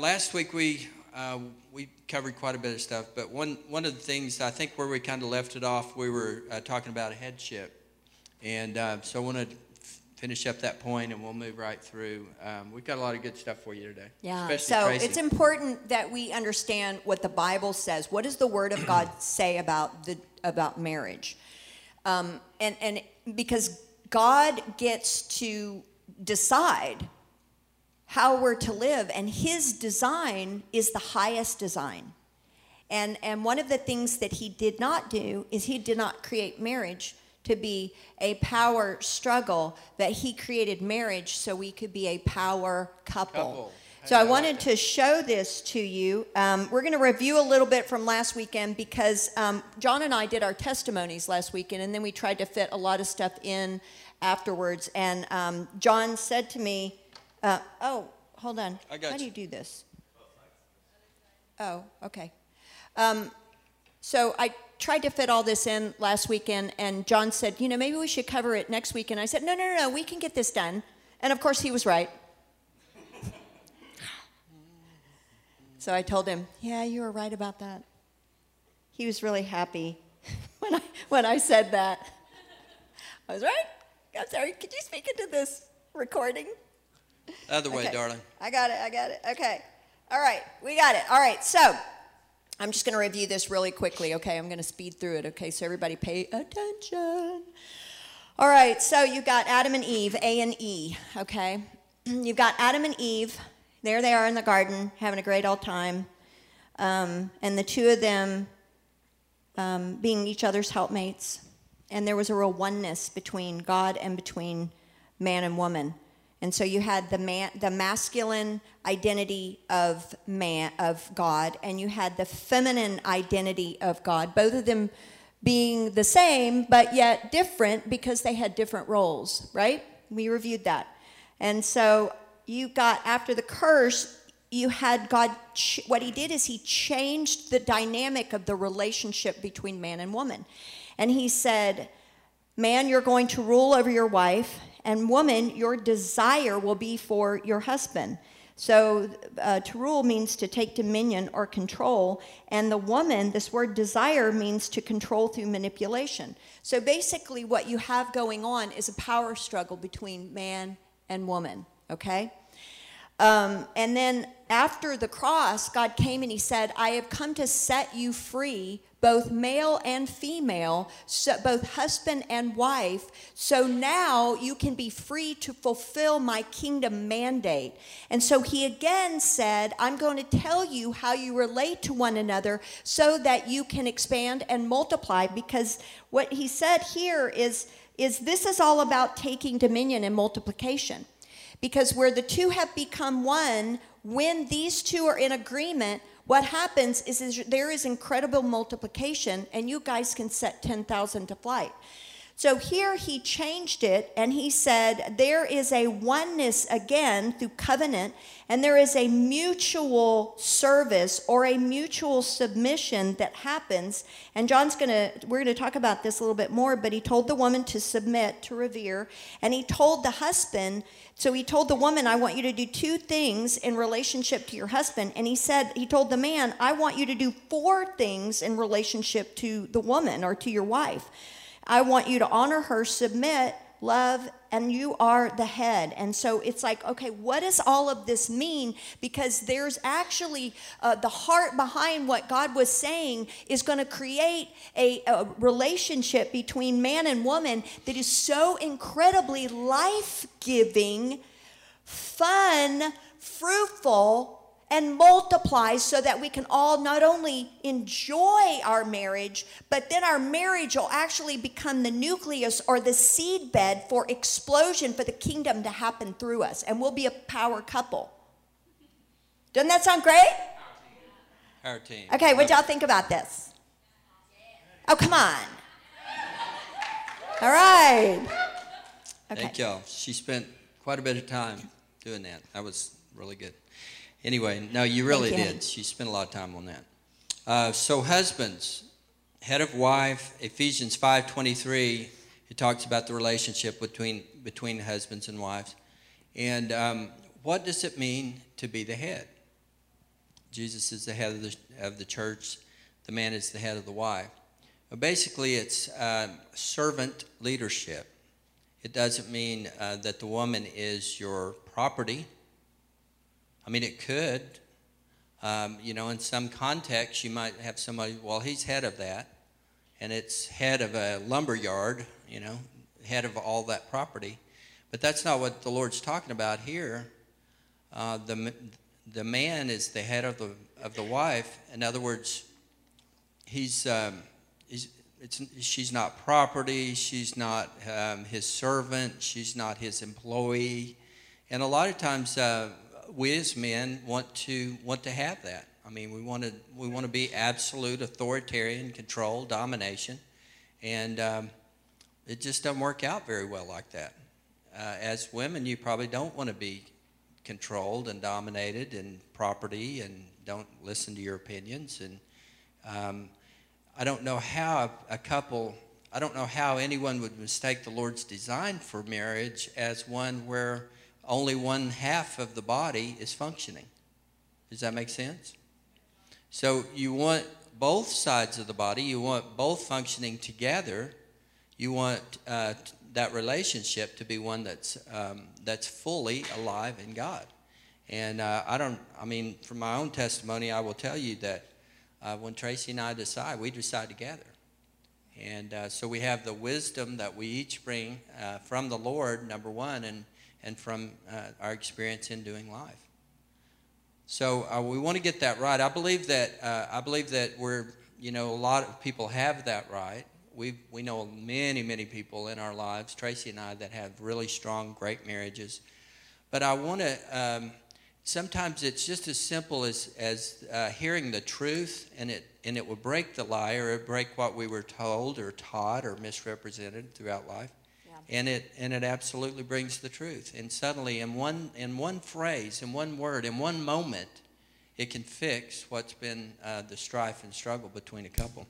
last week we uh, we covered quite a bit of stuff, but one one of the things I think where we kind of left it off, we were uh, talking about headship, and uh, so I want to f- finish up that point, and we'll move right through. Um, we've got a lot of good stuff for you today. Yeah. So Tracy. it's important that we understand what the Bible says. What does the Word of God say about the about marriage? Um, and and because God gets to decide how we're to live, and His design is the highest design. And and one of the things that He did not do is He did not create marriage to be a power struggle. That He created marriage so we could be a power couple. Couple. So I wanted to show this to you. Um, we're going to review a little bit from last weekend because um, John and I did our testimonies last weekend, and then we tried to fit a lot of stuff in afterwards. And um, John said to me, uh, "Oh, hold on. I got How do you. do this? Oh, okay. Um, so I tried to fit all this in last weekend, and John said, you know, maybe we should cover it next week. And I said, no, no, no, no, we can get this done. And of course, he was right. So I told him, yeah, you were right about that. He was really happy when I, when I said that. I was right. I'm sorry. Could you speak into this recording? Other way, Okay. darling. I got it. I got it. Okay. All right. We got it. All right. So I'm just going to review this really quickly. Okay. I'm going to speed through it. Okay. So everybody pay attention. All right. So you've got Adam and Eve, A and E. Okay. You've got Adam and Eve. There they are in the garden having a great old time. Um, and the two of them um, being each other's helpmates. And there was a real oneness between God and between man and woman. And so you had the man, the masculine identity of man of God, and you had the feminine identity of God. Both of them being the same, but yet different because they had different roles. Right? We reviewed that. And so you got after the curse, you had God. What He did is He changed the dynamic of the relationship between man and woman, and He said, "Man, you're going to rule over your wife, and woman, your desire will be for your husband." So, uh, to rule means to take dominion or control, and the woman, this word desire means to control through manipulation. So, basically, what you have going on is a power struggle between man and woman, okay? Um, and then after the cross, God came and He said, I have come to set you free, both male and female, so both husband and wife. So now you can be free to fulfill my kingdom mandate. And so He again said, I'm going to tell you how you relate to one another so that you can expand and multiply. Because what He said here is, is this is all about taking dominion and multiplication. Because where the two have become one, when these two are in agreement, what happens is, is there is incredible multiplication, and you guys can set 10,000 to flight. So here he changed it and he said there is a oneness again through covenant, and there is a mutual service or a mutual submission that happens. And John's gonna, we're gonna talk about this a little bit more, but he told the woman to submit, to revere, and he told the husband, so he told the woman, I want you to do two things in relationship to your husband. And he said, he told the man, I want you to do four things in relationship to the woman or to your wife. I want you to honor her, submit, love, and you are the head. And so it's like, okay, what does all of this mean? Because there's actually uh, the heart behind what God was saying is going to create a, a relationship between man and woman that is so incredibly life giving, fun, fruitful, and multiplies so that we can all not only enjoy our marriage, but then our marriage will actually become the nucleus or the seed bed for explosion for the kingdom to happen through us. And we'll be a power couple. Doesn't that sound great? Our team. Okay, what y'all think about this? Oh, come on. All right. Okay. Thank y'all. She spent quite a bit of time doing that. That was really good. Anyway, no, you really you. did. She spent a lot of time on that. Uh, so husbands, head of wife, Ephesians 5.23, it talks about the relationship between, between husbands and wives. And um, what does it mean to be the head? Jesus is the head of the, of the church, the man is the head of the wife. But basically, it's uh, servant leadership. It doesn't mean uh, that the woman is your property. I mean, it could. Um, you know, in some context, you might have somebody, well, he's head of that, and it's head of a lumber yard, you know, head of all that property. But that's not what the Lord's talking about here. Uh, the, the man is the head of the, of the wife. In other words, he's, um, he's she's not property, she's not um, his servant, she's not his employee. And a lot of times, uh, we as men want to want to have that. I mean, we want to we want to be absolute authoritarian control, domination, and um, it just doesn't work out very well like that. Uh, as women, you probably don't want to be controlled and dominated and property, and don't listen to your opinions. And um, I don't know how a couple. I don't know how anyone would mistake the Lord's design for marriage as one where only one half of the body is functioning. Does that make sense? So you want both sides of the body, you want both functioning together. You want uh, that relationship to be one that's, um, that's fully alive in God. And uh, I don't, I mean, from my own testimony, I will tell you that uh, when Tracy and I decide, we decide together. And uh, so we have the wisdom that we each bring uh, from the Lord, number one, and and from uh, our experience in doing life. So uh, we want to get that right. I believe that uh, I believe that we're you know a lot of people have that right. We we know many many people in our lives, Tracy and I, that have really strong, great marriages. But I want to. Um, sometimes it's just as simple as as uh, hearing the truth, and it and it will break the lie or it break what we were told or taught or misrepresented throughout life and it and it absolutely brings the truth. And suddenly in one in one phrase in one word in one moment it can fix what's been uh, the strife and struggle between a couple.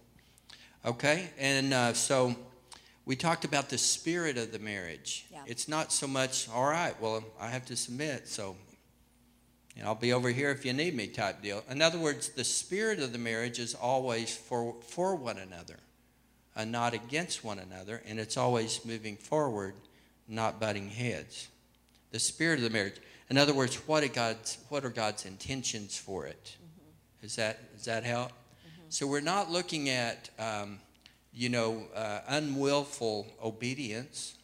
Okay? And uh, so we talked about the spirit of the marriage. Yeah. it's not so much all right well i have to submit so and i'll be over here if you need me type deal. In other words the spirit of the marriage is always for for one another and not against one another, and it's always moving forward, not butting heads. The spirit of the marriage. In other words, what are God's, what are God's intentions for it? Mm-hmm. Is that, does that help? Mm-hmm. So we're not looking at, um, you know, uh, unwillful obedience.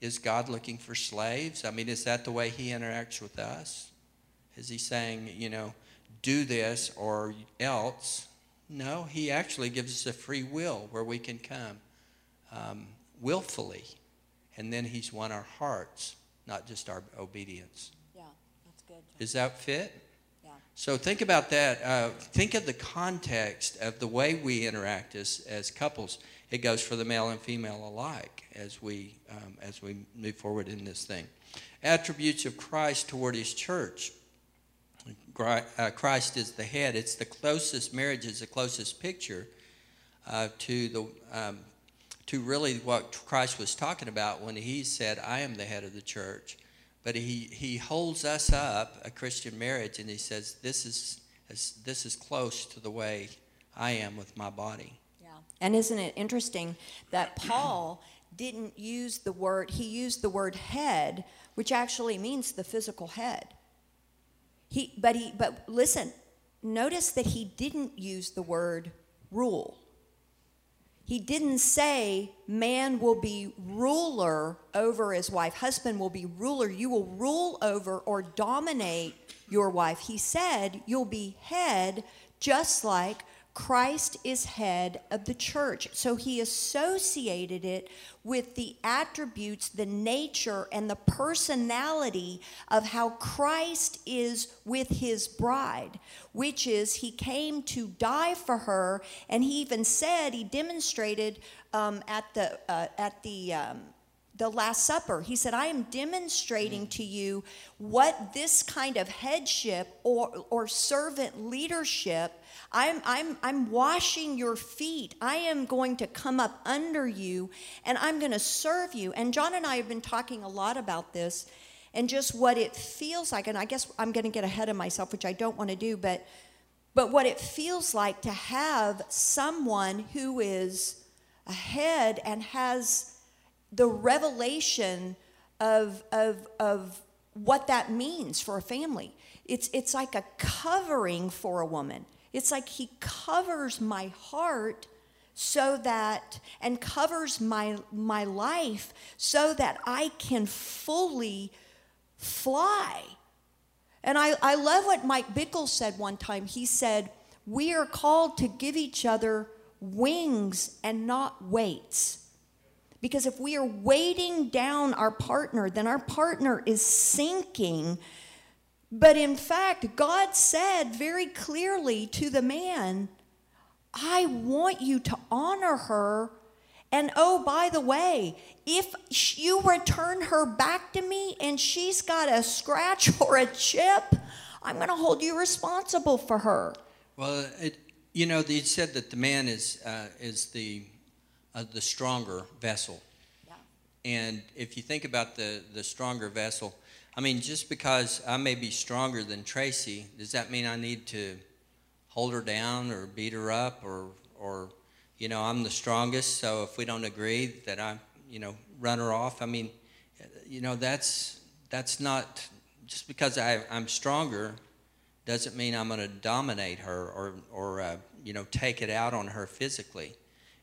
Is God looking for slaves? I mean, is that the way He interacts with us? Is He saying, you know, do this or else? No, he actually gives us a free will where we can come um, willfully. And then he's won our hearts, not just our obedience. Yeah, that's good. John. Does that fit? Yeah. So think about that. Uh, think of the context of the way we interact as, as couples. It goes for the male and female alike as we, um, as we move forward in this thing. Attributes of Christ toward his church. Uh, Christ is the head. It's the closest, marriage is the closest picture uh, to, the, um, to really what Christ was talking about when he said, I am the head of the church. But he, he holds us up, a Christian marriage, and he says, this is, this is close to the way I am with my body. Yeah. And isn't it interesting that Paul didn't use the word, he used the word head, which actually means the physical head. He, but he, but listen, notice that he didn't use the word rule. He didn't say man will be ruler over his wife, husband will be ruler. You will rule over or dominate your wife. He said you'll be head just like Christ is head of the church. So he associated it with the attributes, the nature, and the personality of how Christ is with his bride, which is he came to die for her. And he even said, he demonstrated um, at the, uh, at the, um, the Last Supper. He said, I am demonstrating to you what this kind of headship or, or servant leadership I'm, I'm, I'm washing your feet. I am going to come up under you and I'm going to serve you. And John and I have been talking a lot about this and just what it feels like. And I guess I'm going to get ahead of myself, which I don't want to do, but but what it feels like to have someone who is ahead and has the revelation of, of, of what that means for a family. It's, it's like a covering for a woman. It's like he covers my heart so that and covers my my life so that I can fully fly. And I, I love what Mike Bickle said one time. He said, We are called to give each other wings and not weights. Because if we are weighting down our partner, then our partner is sinking. But in fact, God said very clearly to the man, I want you to honor her. And oh, by the way, if you return her back to me and she's got a scratch or a chip, I'm going to hold you responsible for her. Well, it, you know, you said that the man is uh, is the uh, the stronger vessel. Yeah. And if you think about the the stronger vessel, I mean, just because I may be stronger than Tracy, does that mean I need to hold her down or beat her up or or you know I'm the strongest, so if we don't agree that I you know run her off. I mean, you know that's that's not just because I, I'm stronger doesn't mean I'm going to dominate her or or uh, you know take it out on her physically.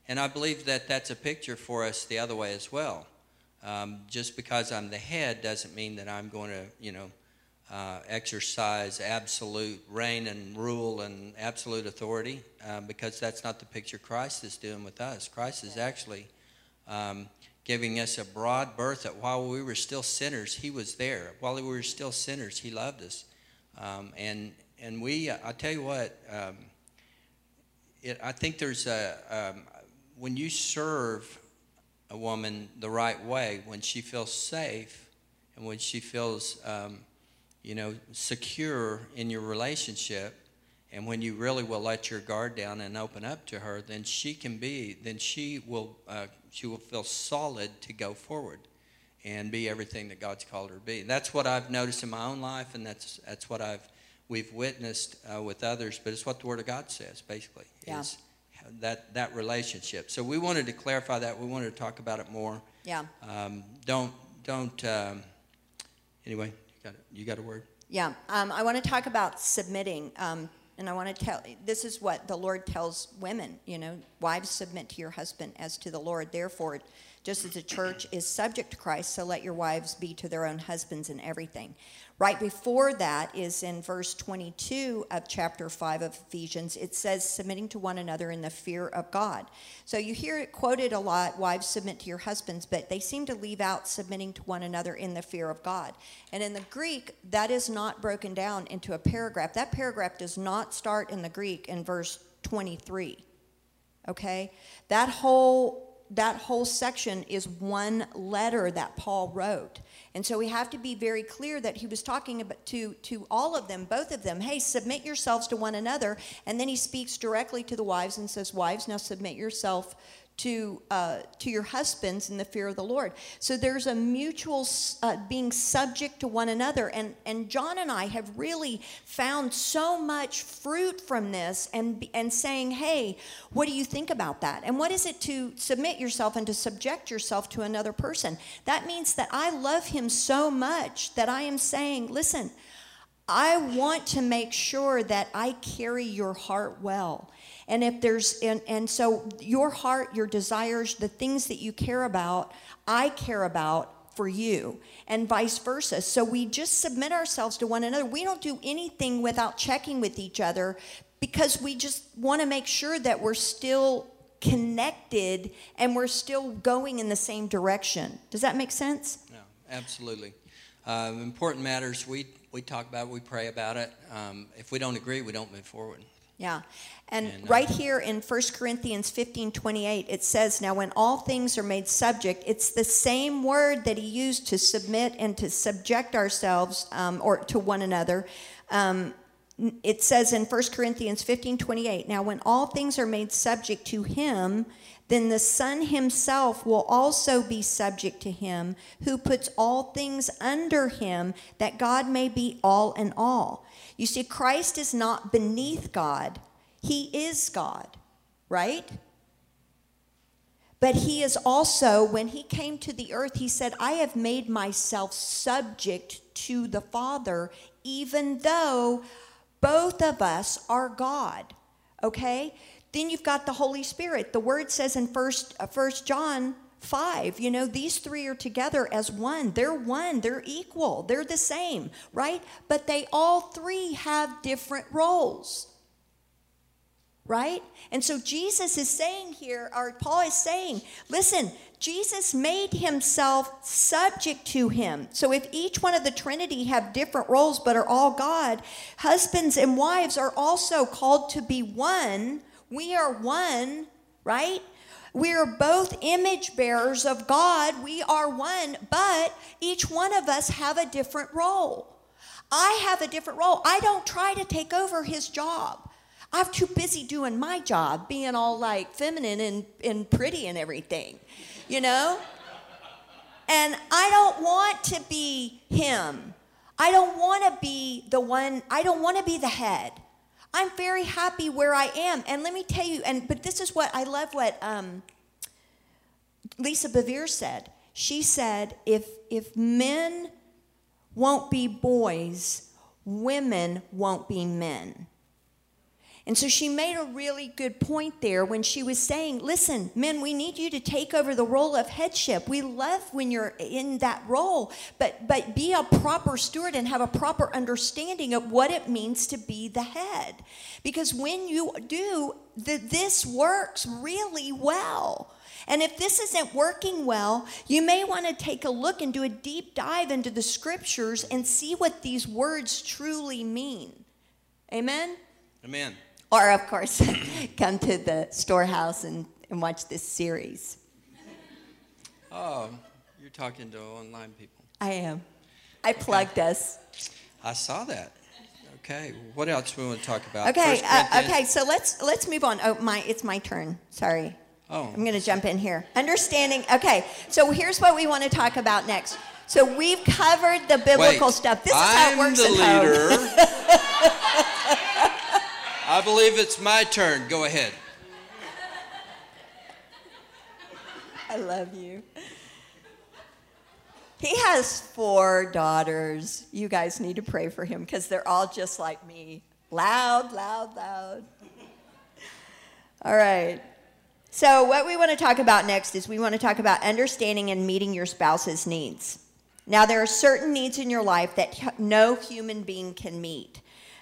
And I believe that that's a picture for us the other way as well. Um, just because I'm the head doesn't mean that I'm going to you know uh, exercise absolute reign and rule and absolute authority uh, because that's not the picture Christ is doing with us. Christ is actually um, giving us a broad berth that while we were still sinners, He was there. While we were still sinners, He loved us. Um, and and we, I tell you what, um, it, I think there's a um, when you serve a woman the right way, when she feels safe, and when she feels um, you know, secure in your relationship, and when you really will let your guard down and open up to her, then she can be, then she will, uh, she will feel solid to go forward and be everything that God's called her to be. That's what I've noticed in my own life, and that's that's what I've we've witnessed uh, with others. But it's what the Word of God says, basically. Yeah. Is that that relationship. So we wanted to clarify that. We wanted to talk about it more. Yeah. Um, don't don't. Um, anyway, Got it. You got a word? Yeah. Um, I want to talk about submitting. Um, and I want to tell this is what the Lord tells women, you know, wives submit to your husband as to the Lord. Therefore, just as the church is subject to Christ, so let your wives be to their own husbands in everything. Right before that is in verse 22 of chapter 5 of Ephesians. It says, submitting to one another in the fear of God. So you hear it quoted a lot wives submit to your husbands, but they seem to leave out submitting to one another in the fear of God. And in the Greek, that is not broken down into a paragraph. That paragraph does not start in the Greek in verse 23. Okay? That whole that whole section is one letter that Paul wrote. And so we have to be very clear that he was talking about to, to all of them, both of them, hey, submit yourselves to one another. And then he speaks directly to the wives and says, Wives, now submit yourself to uh, to your husbands in the fear of the Lord. So there's a mutual uh, being subject to one another, and and John and I have really found so much fruit from this, and and saying, hey, what do you think about that? And what is it to submit yourself and to subject yourself to another person? That means that I love him so much that I am saying, listen. I want to make sure that I carry your heart well. And if there's, and, and so your heart, your desires, the things that you care about, I care about for you, and vice versa. So we just submit ourselves to one another. We don't do anything without checking with each other because we just want to make sure that we're still connected and we're still going in the same direction. Does that make sense? No, absolutely. Uh, important matters, we, we talk about it, we pray about it. Um, if we don't agree, we don't move forward. Yeah. And, And, uh, right here in 1 Corinthians 15 28, it says, Now when all things are made subject, it's the same word that he used to submit and to subject ourselves um, or to one another. Um, it says in 1 Corinthians 15 28, now when all things are made subject to him, then the Son himself will also be subject to him who puts all things under him, that God may be all in all. You see, Christ is not beneath God, he is God, right? But he is also, when he came to the earth, he said, I have made myself subject to the Father, even though both of us are God. Okay? Then you've got the Holy Spirit. The word says in First, uh, First John 5, you know, these three are together as one. They're one, they're equal, they're the same, right? But they all three have different roles right? And so Jesus is saying here, or Paul is saying, listen, Jesus made himself subject to him. So if each one of the Trinity have different roles but are all God, husbands and wives are also called to be one. We are one, right? We are both image bearers of God. We are one, but each one of us have a different role. I have a different role. I don't try to take over his job. I'm too busy doing my job, being all like feminine and, and pretty and everything, you know? And I don't want to be him. I don't want to be the one, I don't want to be the head. I'm very happy where I am. And let me tell you, and but this is what I love what um, Lisa Bevere said. She said, if if men won't be boys, women won't be men. And so she made a really good point there when she was saying, listen, men, we need you to take over the role of headship. We love when you're in that role, but, but be a proper steward and have a proper understanding of what it means to be the head. Because when you do, the, this works really well. And if this isn't working well, you may want to take a look and do a deep dive into the scriptures and see what these words truly mean. Amen? Amen. Or, of course, come to the storehouse and, and watch this series. Oh, you're talking to online people. I am. I plugged us. I saw that. Okay. What else we want to talk about? Okay. Uh, okay. So let's let's move on. Oh, my, it's my turn. Sorry. Oh. I'm going to jump in here. Understanding. Okay. So here's what we want to talk about next. So we've covered the biblical Wait, stuff. This is I'm how it works the at home. leader. I believe it's my turn. Go ahead. I love you. He has four daughters. You guys need to pray for him because they're all just like me loud, loud, loud. All right. So, what we want to talk about next is we want to talk about understanding and meeting your spouse's needs. Now, there are certain needs in your life that no human being can meet,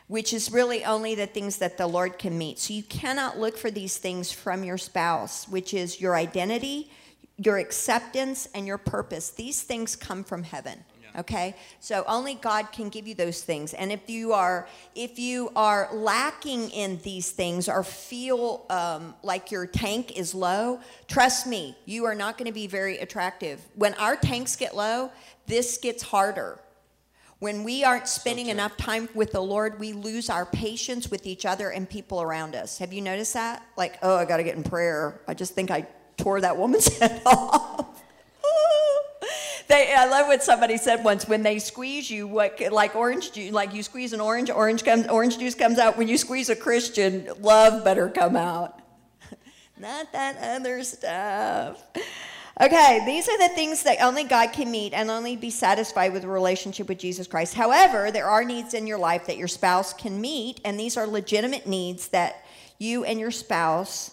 which is really only the things that the Lord can meet. So, you cannot look for these things from your spouse, which is your identity, your acceptance, and your purpose. These things come from heaven. Okay, so only God can give you those things, and if you are if you are lacking in these things or feel um, like your tank is low, trust me, you are not going to be very attractive. When our tanks get low, this gets harder. When we aren't spending true. enough time with the Lord, we lose our patience with each other and people around us. Have you noticed that? Like, oh, I got to get in prayer. I just think I tore that woman's head off. They, I love what somebody said once. When they squeeze you, what like orange juice, like you squeeze an orange, orange comes, orange juice comes out. When you squeeze a Christian, love better come out. Not that other stuff. Okay, these are the things that only God can meet and only be satisfied with a relationship with Jesus Christ. However, there are needs in your life that your spouse can meet, and these are legitimate needs that you and your spouse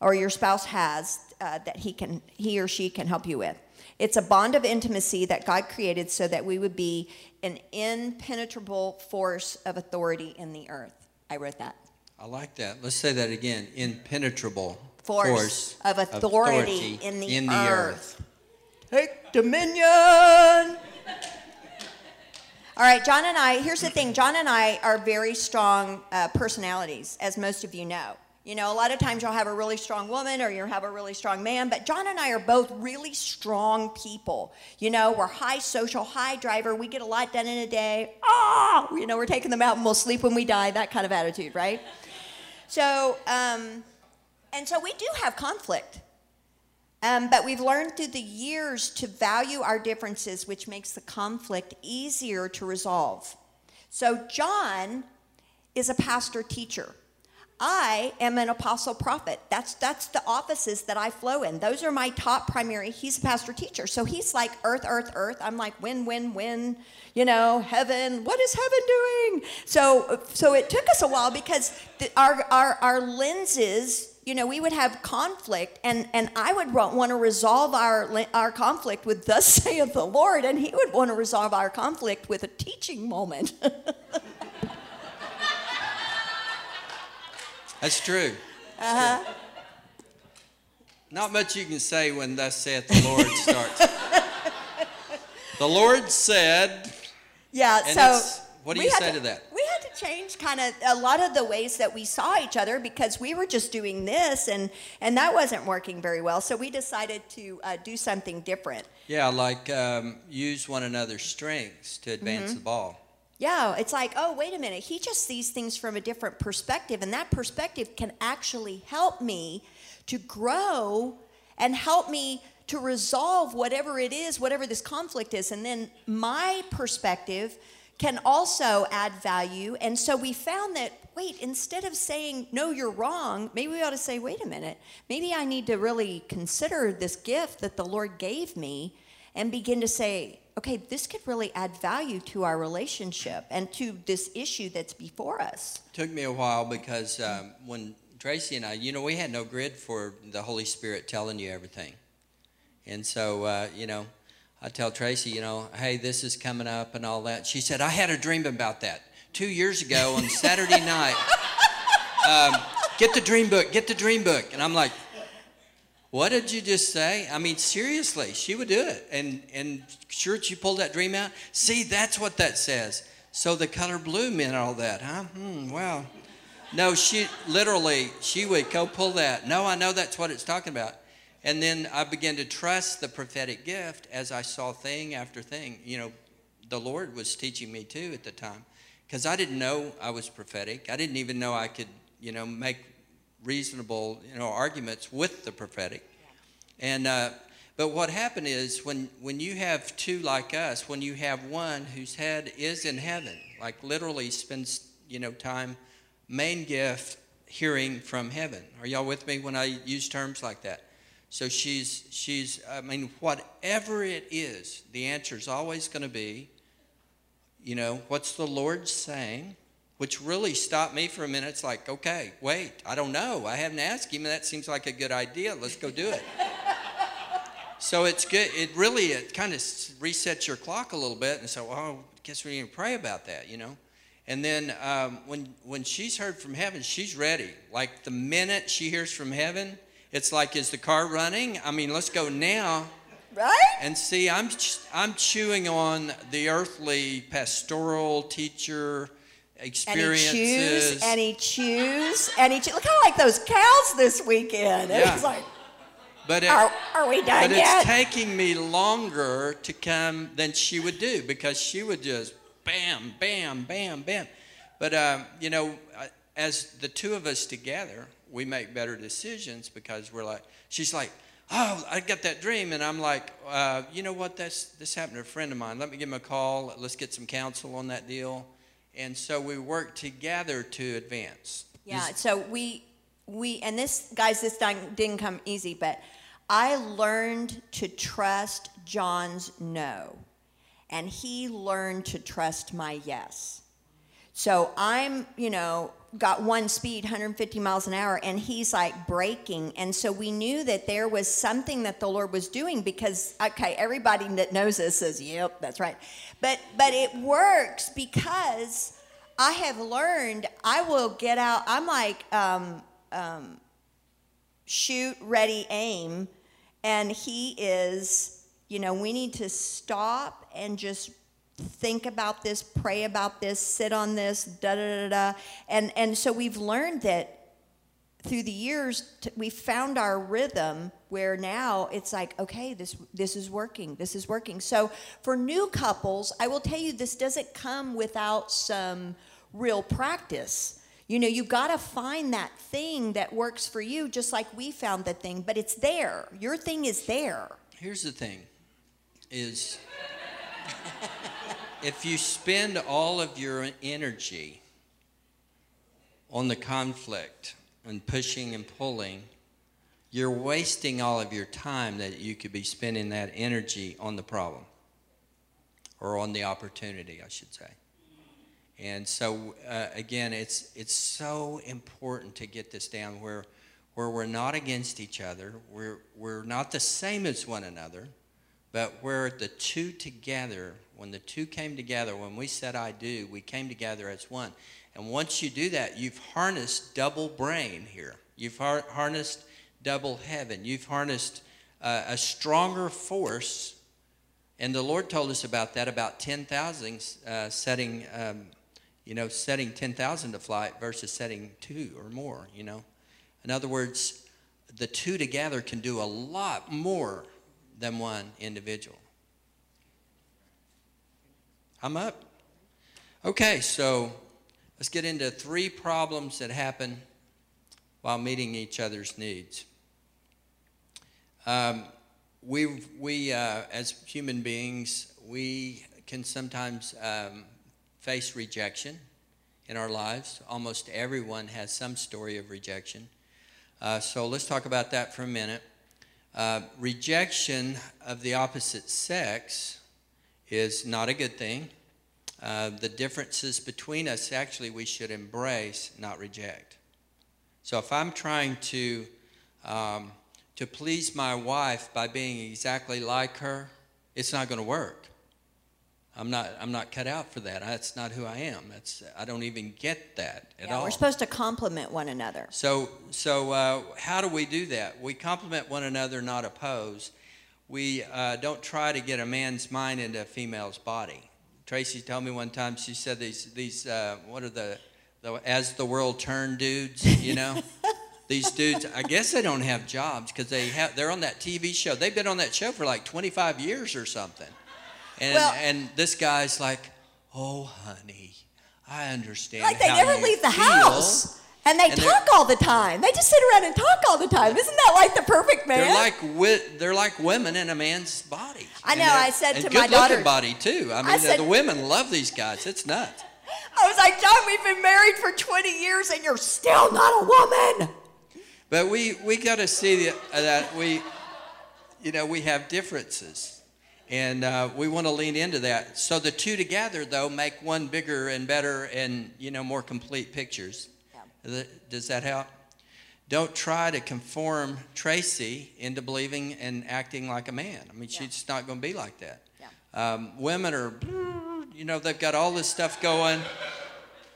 or your spouse has uh, that he can he or she can help you with. It's a bond of intimacy that God created so that we would be an impenetrable force of authority in the earth. I wrote that. I like that. Let's say that again. Impenetrable Force of authority in the earth. Take dominion. All right, John and I, here's the thing John and I are very strong uh, personalities, as most of you know. You know, a lot of times you'll have a really strong woman or you'll have a really strong man, but John and I are both really strong people. You know, we're high social, high driver. We get a lot done in a day. Oh, you know, we're taking them out and we'll sleep when we die, that kind of attitude, right? So, um, and so we do have conflict. Um, but we've learned through the years to value our differences, which makes the conflict easier to resolve. So, John is a pastor teacher. I am an apostle prophet. That's that's the offices that I flow in. Those are my top primary. He's a pastor teacher. So he's like earth, earth, earth. I'm like win, win, win. You know, heaven. What is heaven doing? So so it took us a while because the, our our our lenses. You know, we would have conflict, and, and I would want to resolve our, our conflict with, Thus saith the Lord, and he would want to resolve our conflict with a teaching moment. That's true. Uh huh. Not much you can say when thus saith the Lord starts. the Lord said. Yeah, so. What do you say to, to, that? We had to change kind of a lot of the ways that we saw each other because we were just doing this and, and that wasn't working very well. So we decided to uh, do something different. Yeah, like um, use one another's strengths to advance mm-hmm. the ball. Yeah, it's like, oh, wait a minute. He just sees things from a different perspective, and that perspective can actually help me to grow and help me to resolve whatever it is, whatever this conflict is. And then my perspective can also add value. And so we found that, wait, instead of saying, no, you're wrong, maybe we ought to say, wait a minute, maybe I need to really consider this gift that the Lord gave me and begin to say, okay, this could really add value to our relationship and to this issue that's before us. It took me a while because um, when Tracy and I, you know, we had no grid for the Holy Spirit telling you everything. And so, uh, you know, I tell Tracy, you know, hey, this is coming up and all that. She said, I had a dream about that two years ago on Saturday night. Um, get the dream book, get the dream book. And I'm like, what did you just say? I mean, seriously, she would do it. And and sure, she pulled that dream out. See, that's what that says. So the color blue meant all that, huh? Hmm, wow. No, she literally, she would go pull that. No, I know that's what it's talking about. And then I began to trust the prophetic gift as I saw thing after thing. You know, the Lord was teaching me too at the time because I didn't know I was prophetic. I didn't even know I could, you know, make reasonable you know arguments with the prophetic and uh, but what happened is when when you have two like us when you have one whose head is in heaven like literally spends you know time main gift hearing from heaven are y'all with me when i use terms like that so she's she's i mean whatever it is the answer is always going to be you know what's the lord saying which really stopped me for a minute. It's like, okay, wait, I don't know. I haven't asked him, that seems like a good idea. Let's go do it. so it's good. It really it kind of resets your clock a little bit, and so, oh, I guess we need to pray about that, you know. And then um, when when she's heard from heaven, she's ready. Like the minute she hears from heaven, it's like, is the car running? I mean, let's go now. Right? And see, I'm I'm chewing on the earthly pastoral teacher experiences. And he chews, and he chews, and he chews. Look how like those cows this weekend. Yeah. It's like, but it, are, are we done but yet? it's taking me longer to come than she would do because she would just bam, bam, bam, bam. But um, you know, as the two of us together, we make better decisions because we're like, she's like, oh, I got that dream, and I'm like, uh, you know what? That's this happened to a friend of mine. Let me give him a call. Let's get some counsel on that deal and so we work together to advance. Yeah. So we we and this guys, this didn't come easy, but I learned to trust John's no, and he learned to trust my yes. So I'm, you know, got one speed, 150 miles an hour, and he's like braking. And so we knew that there was something that the Lord was doing because, okay, everybody that knows this says, yep, that's right. But, but it works because I have learned I will get out, I'm like, um, um, shoot, ready, aim. And he is, you know, we need to stop and just think about this, pray about this, sit on this, da da da da. And and so we've learned that through the years we found our rhythm where now it's like okay this this is working this is working. So for new couples i will tell you this doesn't come without some real practice. You know you've got to find that thing that works for you just like we found the thing but it's there. Your thing is there. Here's the thing is if you spend all of your energy on the conflict and pushing and pulling, you're wasting all of your time that you could be spending that energy on the problem or on the opportunity, I should say. And so uh, again, it's it's so important to get this down where where we're not against each other, we're we're not the same as one another, but where the two together, when the two came together, when we said I do, we came together as one. And once you do that, you've harnessed double brain here. You've har- harnessed double heaven. You've harnessed uh, a stronger force. And the Lord told us about that, about 10,000 uh, setting, um, you know, setting 10,000 to flight versus setting two or more, you know. In other words, the two together can do a lot more than one individual. I'm up. Okay, so let's get into three problems that happen while meeting each other's needs. Um, we, we uh, as human beings, we can sometimes um, face rejection in our lives. Almost everyone has some story of rejection. Uh, so let's talk about that for a minute. Uh, rejection of the opposite sex is not a good thing. Uh, the differences between us, actually, we should embrace, not reject. So if I'm trying to um, to please my wife by being exactly like her, it's not going to work. I'm not, I'm not cut out for that. That's not who I am. That's, I don't even get that at yeah, all. we're supposed to complement one another So, so uh, how do we do that? We complement one another, not oppose. We uh, don't try to get a man's mind into a female's body. Tracy told me one time. She said these these uh, what are the, the as the world turned dudes, you know. these dudes, I guess they don't have jobs because they have they're on that TV show. They've been on that show for like 25 years or something. And Well- and this guy's like, "Oh, honey, I understand." like they never leave the feel." house and they And talk all the time they just sit around and talk all the time isn't that like the perfect man They're like they're like women in a man's body. I know, I said to my daughter- body too. I mean, the- said- the women love these guys. It's nuts. I was like, John, we've been married for 20 years and you're still not a woman. But we we got to see that, uh, that we, you know, we have differences, and uh, we want to lean into that. So the two together, though, make one bigger and better and you know more complete pictures. Does that help? Don't try to conform Tracy into believing and acting like a man. I mean, she's not going to be like that. Um, women are, you know, they've got all this stuff going.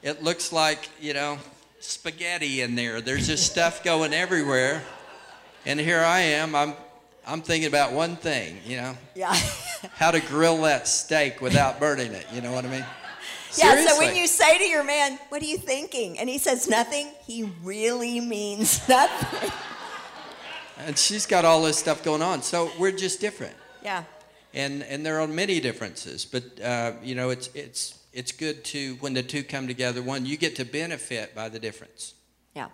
It looks like, you know, spaghetti in there. There's just stuff going everywhere. And here I am. I'm, I'm thinking about one thing, you know, Yeah. how to grill that steak without burning it. You know what I mean? Yeah, so when you say to your man, What are you thinking? And he says nothing, he really means nothing. And she's got all this stuff going on. So we're just different. Yeah. and and there are many differences but uh, you know it's it's it's good to when the two come together one you get to benefit by the difference Yeah.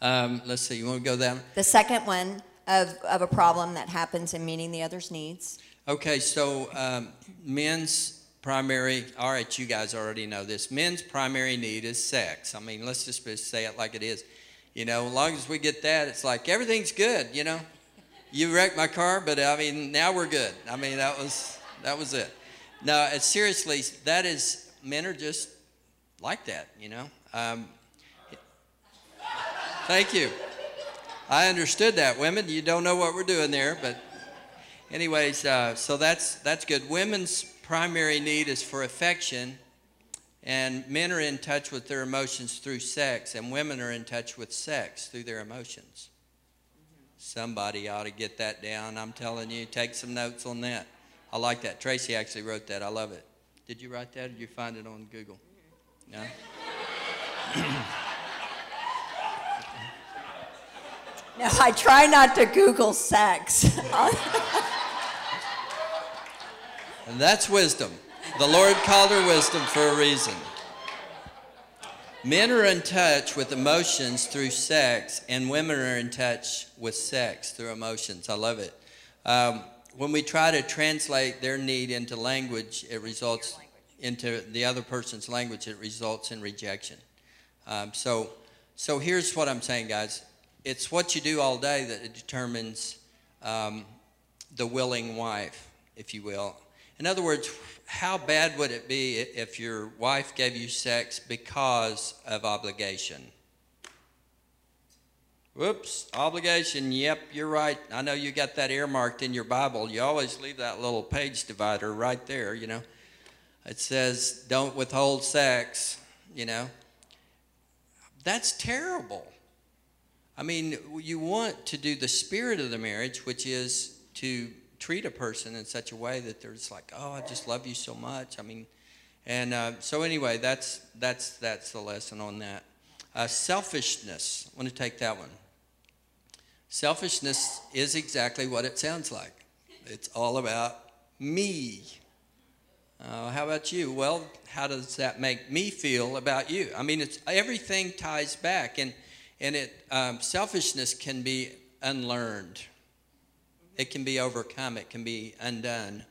um, let's see you want to go down The second one of, of a problem that happens in meeting the other's needs. okay so um, men's primary all right you guys already know this men's primary need is sex i mean let's just say it like it is you know as long as we get that it's like everything's good you know you wrecked my car, but I mean, now we're good. I mean, that was that was it. No, seriously, that is men are just like that, you know. Um, thank you. I understood that. Women, you don't know what we're doing there, but anyways, uh, so that's that's good. Women's primary need is for affection, and men are in touch with their emotions through sex, and women are in touch with sex through their emotions. Somebody ought to get that down. I'm telling you, take some notes on that. I like that. Tracy actually wrote that. I love it. Did you write that or did you find it on Google? No? No, I try not to Google sex. And that's wisdom. The Lord called her wisdom for a reason. Men are in touch with emotions through sex, and women are in touch with sex through emotions. I love it. Um, when we try to translate their need into language, it results into the other person's language. It results in rejection. Um, so, so here's what I'm saying, guys. It's what you do all day that determines um, the willing wife, if you will. In other words, how bad would it be if your wife gave you sex because of obligation? Whoops, obligation. Yep, you're right. I know you got that earmarked in your Bible. You always leave that little page divider right there, you know. It says, don't withhold sex, you know. That's terrible. I mean, you want to do the spirit of the marriage, which is to treat a person in such a way that they're just like, oh, I just love you so much. I mean, and uh, so anyway, that's that's that's the lesson on that. Uh, selfishness. I want to take that one. Selfishness is exactly what it sounds like. It's all about me. Uh, how about you? Well, how does that make me feel about you? I mean, it's everything ties back, and and it um, selfishness can be unlearned it can be overcome, it can be undone.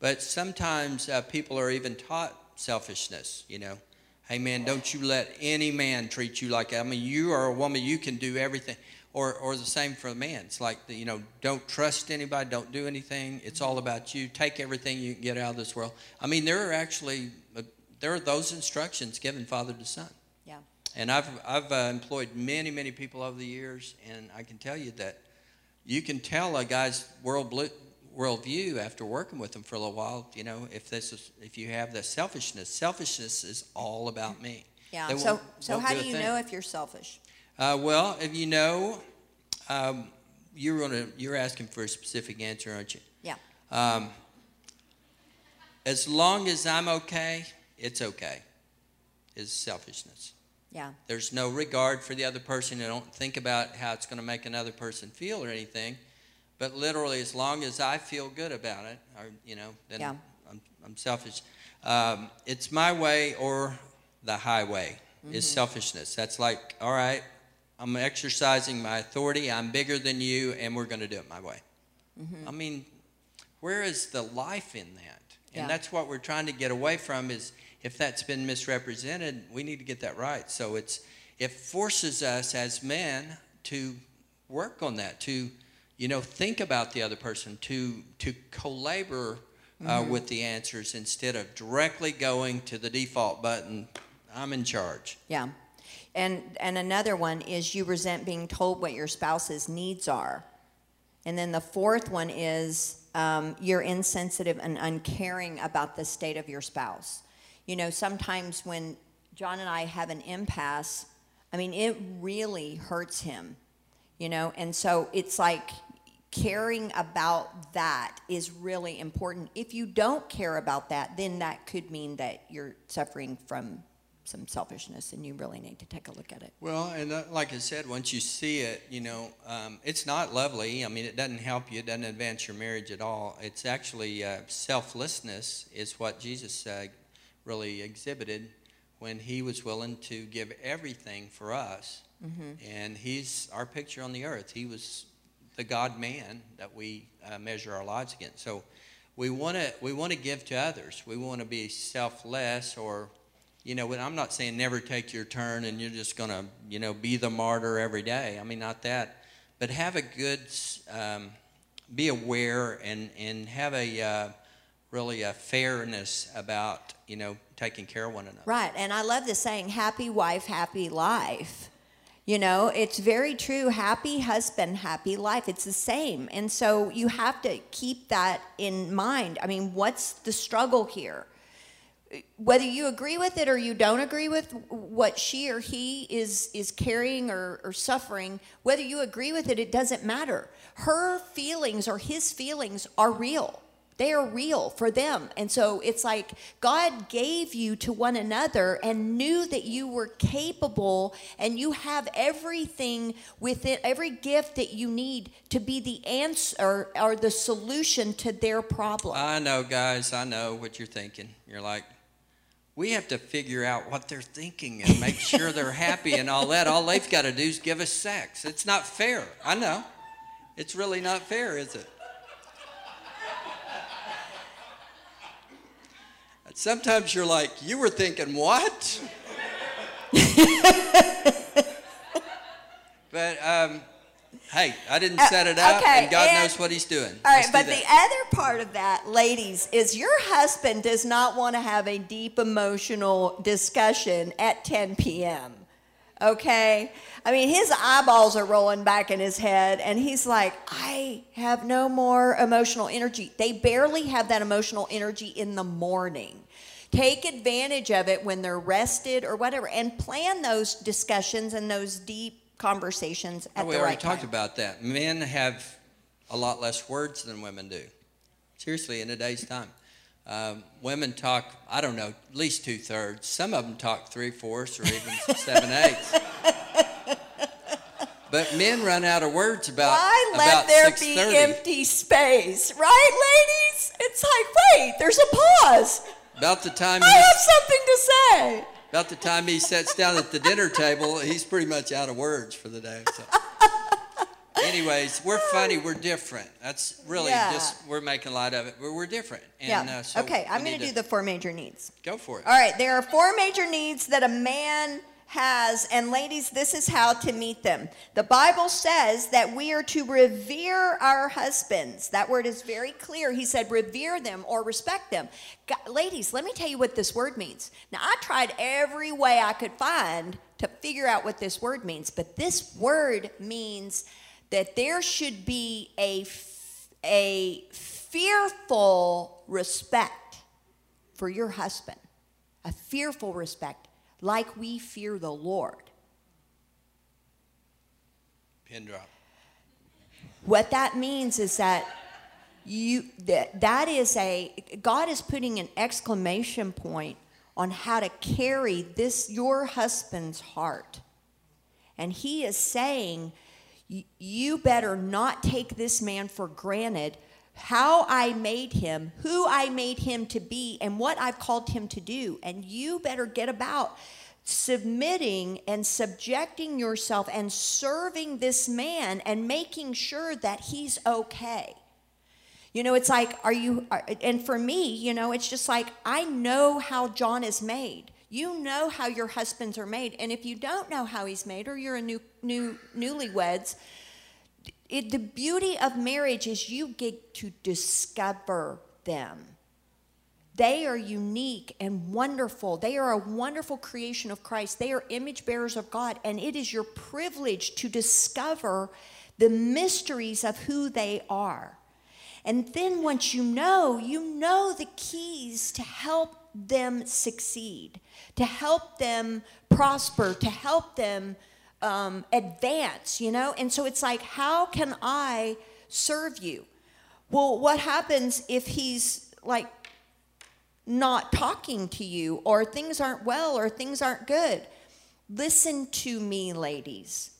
But sometimes uh, people are even taught selfishness, you know. Hey, man, don't you let any man treat you like that. I mean, you are a woman, you can do everything. Or, or the same for the man. It's like, you know, don't trust anybody, don't do anything. It's all about you. Take everything you can get out of this world. I mean, there are actually, uh, there are those instructions given father to son. Yeah. And I've, I've uh, employed many, many people over the years, and I can tell you that you can tell a guy's world worldview after working with them for a little while. You know, if this is if you have the selfishness, selfishness is all about me. Yeah. They so so how do, do you know if you're selfish? Uh, well, if you know, um, you're gonna you're asking for a specific answer, aren't you? Yeah. Um, as long as I'm okay, it's okay. Is selfishness. Yeah. There's no regard for the other person. You don't think about how it's going to make another person feel or anything. But literally, as long as I feel good about it, or you know, then yeah. I'm, I'm selfish. Um, it's my way or the highway mm-hmm. is selfishness. That's like, all right, I'm exercising my authority. I'm bigger than you, and we're going to do it my way. Mm-hmm. I mean, where is the life in that? And yeah. that's what we're trying to get away from. Is if that's been misrepresented, we need to get that right. So it's it forces us as men to work on that, to you know think about the other person, to to co-labor uh, mm-hmm. with the answers instead of directly going to the default button. I'm in charge. Yeah. And and another one is you resent being told what your spouse's needs are. And then the fourth one is um, you're insensitive and uncaring about the state of your spouse you know, sometimes when John and I have an impasse, I mean, it really hurts him, you know, and so it's like caring about that is really important. If you don't care about that, then that could mean that you're suffering from some selfishness and you really need to take a look at it. Well, and uh, like I said, once you see it, you know, um, it's not lovely. I mean, it doesn't help you, it doesn't advance your marriage at all. It's actually uh, selflessness, is what Jesus uh, really exhibited when he was willing to give everything for us. Mm-hmm. And he's our picture on the earth. He was the God man that we uh, measure our lives against. So we want to we want to give to others. We want to be selfless or you know, I'm not saying never take your turn and you're just going to, you know, be the martyr every day. I mean, not that. But have a good, um, be aware and, and have a, uh, really a fairness about you know taking care of one another. Right, and I love this saying, "Happy wife, happy life." You know, it's very true. Happy husband, happy life. It's the same. And so you have to keep that in mind. I mean, what's the struggle here? Whether you agree with it or you don't agree with what she or he is is carrying or, or suffering, whether you agree with it, it doesn't matter. Her feelings or his feelings are real They are real for them. And so it's like God gave you to one another and knew that you were capable and you have everything within every gift that you need to be the answer or the solution to their problem. I know, guys. I know what you're thinking. You're like, we have to figure out what they're thinking and make sure they're happy and all that. All they've got to do is give us sex. It's not fair. I know. It's really not fair, is it? Sometimes you're like, you were thinking what? but um, hey, I didn't set it up, okay, and God and- knows what He's doing. All right, do but the other part of that, ladies, is your husband does not want to have a deep emotional discussion at 10 p.m. Okay? I mean, his eyeballs are rolling back in his head, and he's like, I have no more emotional energy. They barely have that emotional energy in the morning. Take advantage of it when they're rested or whatever, and plan those discussions and those deep conversations at Oh, we the already right talked time. about that. Men have a lot less words than women do. Seriously, in today's time. Um, women talk, I don't know, at least two thirds. Some of them talk three fourths or even seven eighths. But men run out of words about Why let about there be empty space, right, ladies? It's like, wait, there's a pause. About the time I he have something to say. about the time he sits down at the dinner table, he's pretty much out of words for the day. So. Anyways, we're funny. We're different. That's really Yeah. just we're making light of it. We're, we're different. And, yeah. Uh, so okay, I'm going to do the four major needs. go for it. All right, there are four major needs that a man has, and ladies, this is how to meet them. The Bible says that we are to revere our husbands. That word is very clear. He said, revere them or respect them. Go- ladies, let me tell you what this word means. Now, I tried every way I could find to figure out what this word means, but this word means that there should be a, a fearful respect for your husband, a fearful respect, like we fear the Lord. Pin drop. What that means is that you that, that is a God is putting an exclamation point on how to carry this your husband's heart. And he is saying you better not take this man for granted how I made him, who I made him to be, and what I've called him to do. And you better get about submitting and subjecting yourself and serving this man and making sure that he's okay. You know, it's like, are you, are- and for me, you know, it's just like, I know how John is made. You know how your husbands are made. And if you don't know how he's made, or you're a new, new, newlyweds, it, the beauty of marriage is you get to discover them. They are unique and wonderful. They are a wonderful creation of Christ. They are image bearers of God. And it is your privilege to discover the mysteries of who they are. And then once you know, you know the keys to help them succeed, to help them prosper, to help them um, advance, you know? And so it's like, how can I serve you? Well, what happens if he's like not talking to you, or things aren't well, or things aren't good? Listen to me, ladies.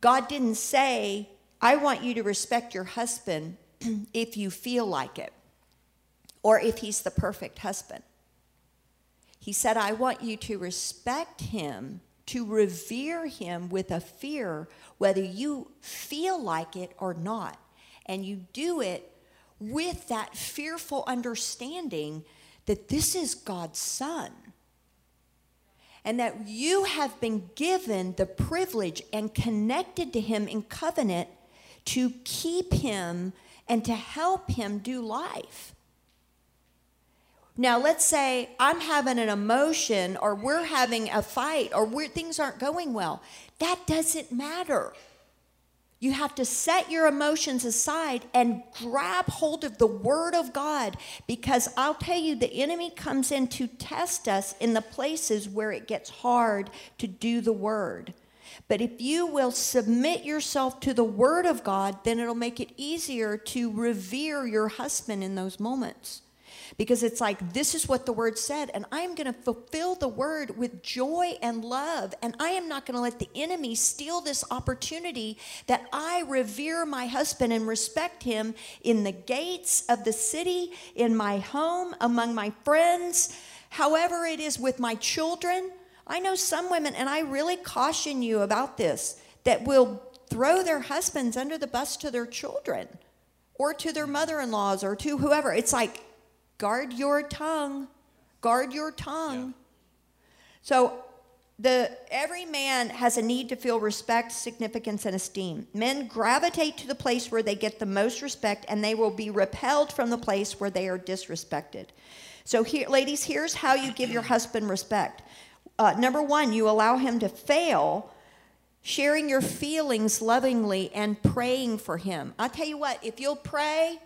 God didn't say, I want you to respect your husband if you feel like it or if he's the perfect husband. He said, I want you to respect him, to revere him with a fear, whether you feel like it or not. And you do it with that fearful understanding that this is God's son and that you have been given the privilege and connected to him in covenant to keep him and to help him do life. Now, let's say I'm having an emotion or we're having a fight or things aren't going well. That doesn't matter. You have to set your emotions aside and grab hold of the Word of God because I'll tell you, the enemy comes in to test us in the places where it gets hard to do the Word. But if you will submit yourself to the Word of God, then it'll make it easier to revere your husband in those moments. Because it's like, this is what the Word said, and I am going to fulfill the Word with joy and love, and I am not going to let the enemy steal this opportunity that I revere my husband and respect him in the gates of the city, in my home, among my friends, however it is with my children. I know some women, and I really caution you about this, that will throw their husbands under the bus to their children or to their mother in laws or to whoever. It's like, guard your tongue, guard your tongue. Yeah. So, the every man has a need to feel respect, significance, and esteem. Men gravitate to the place where they get the most respect, and they will be repelled from the place where they are disrespected. So, here, ladies, here's how you give your husband respect. Uh, number one, you allow him to fail, sharing your feelings lovingly and praying for him. I'll tell you what, if you'll pray,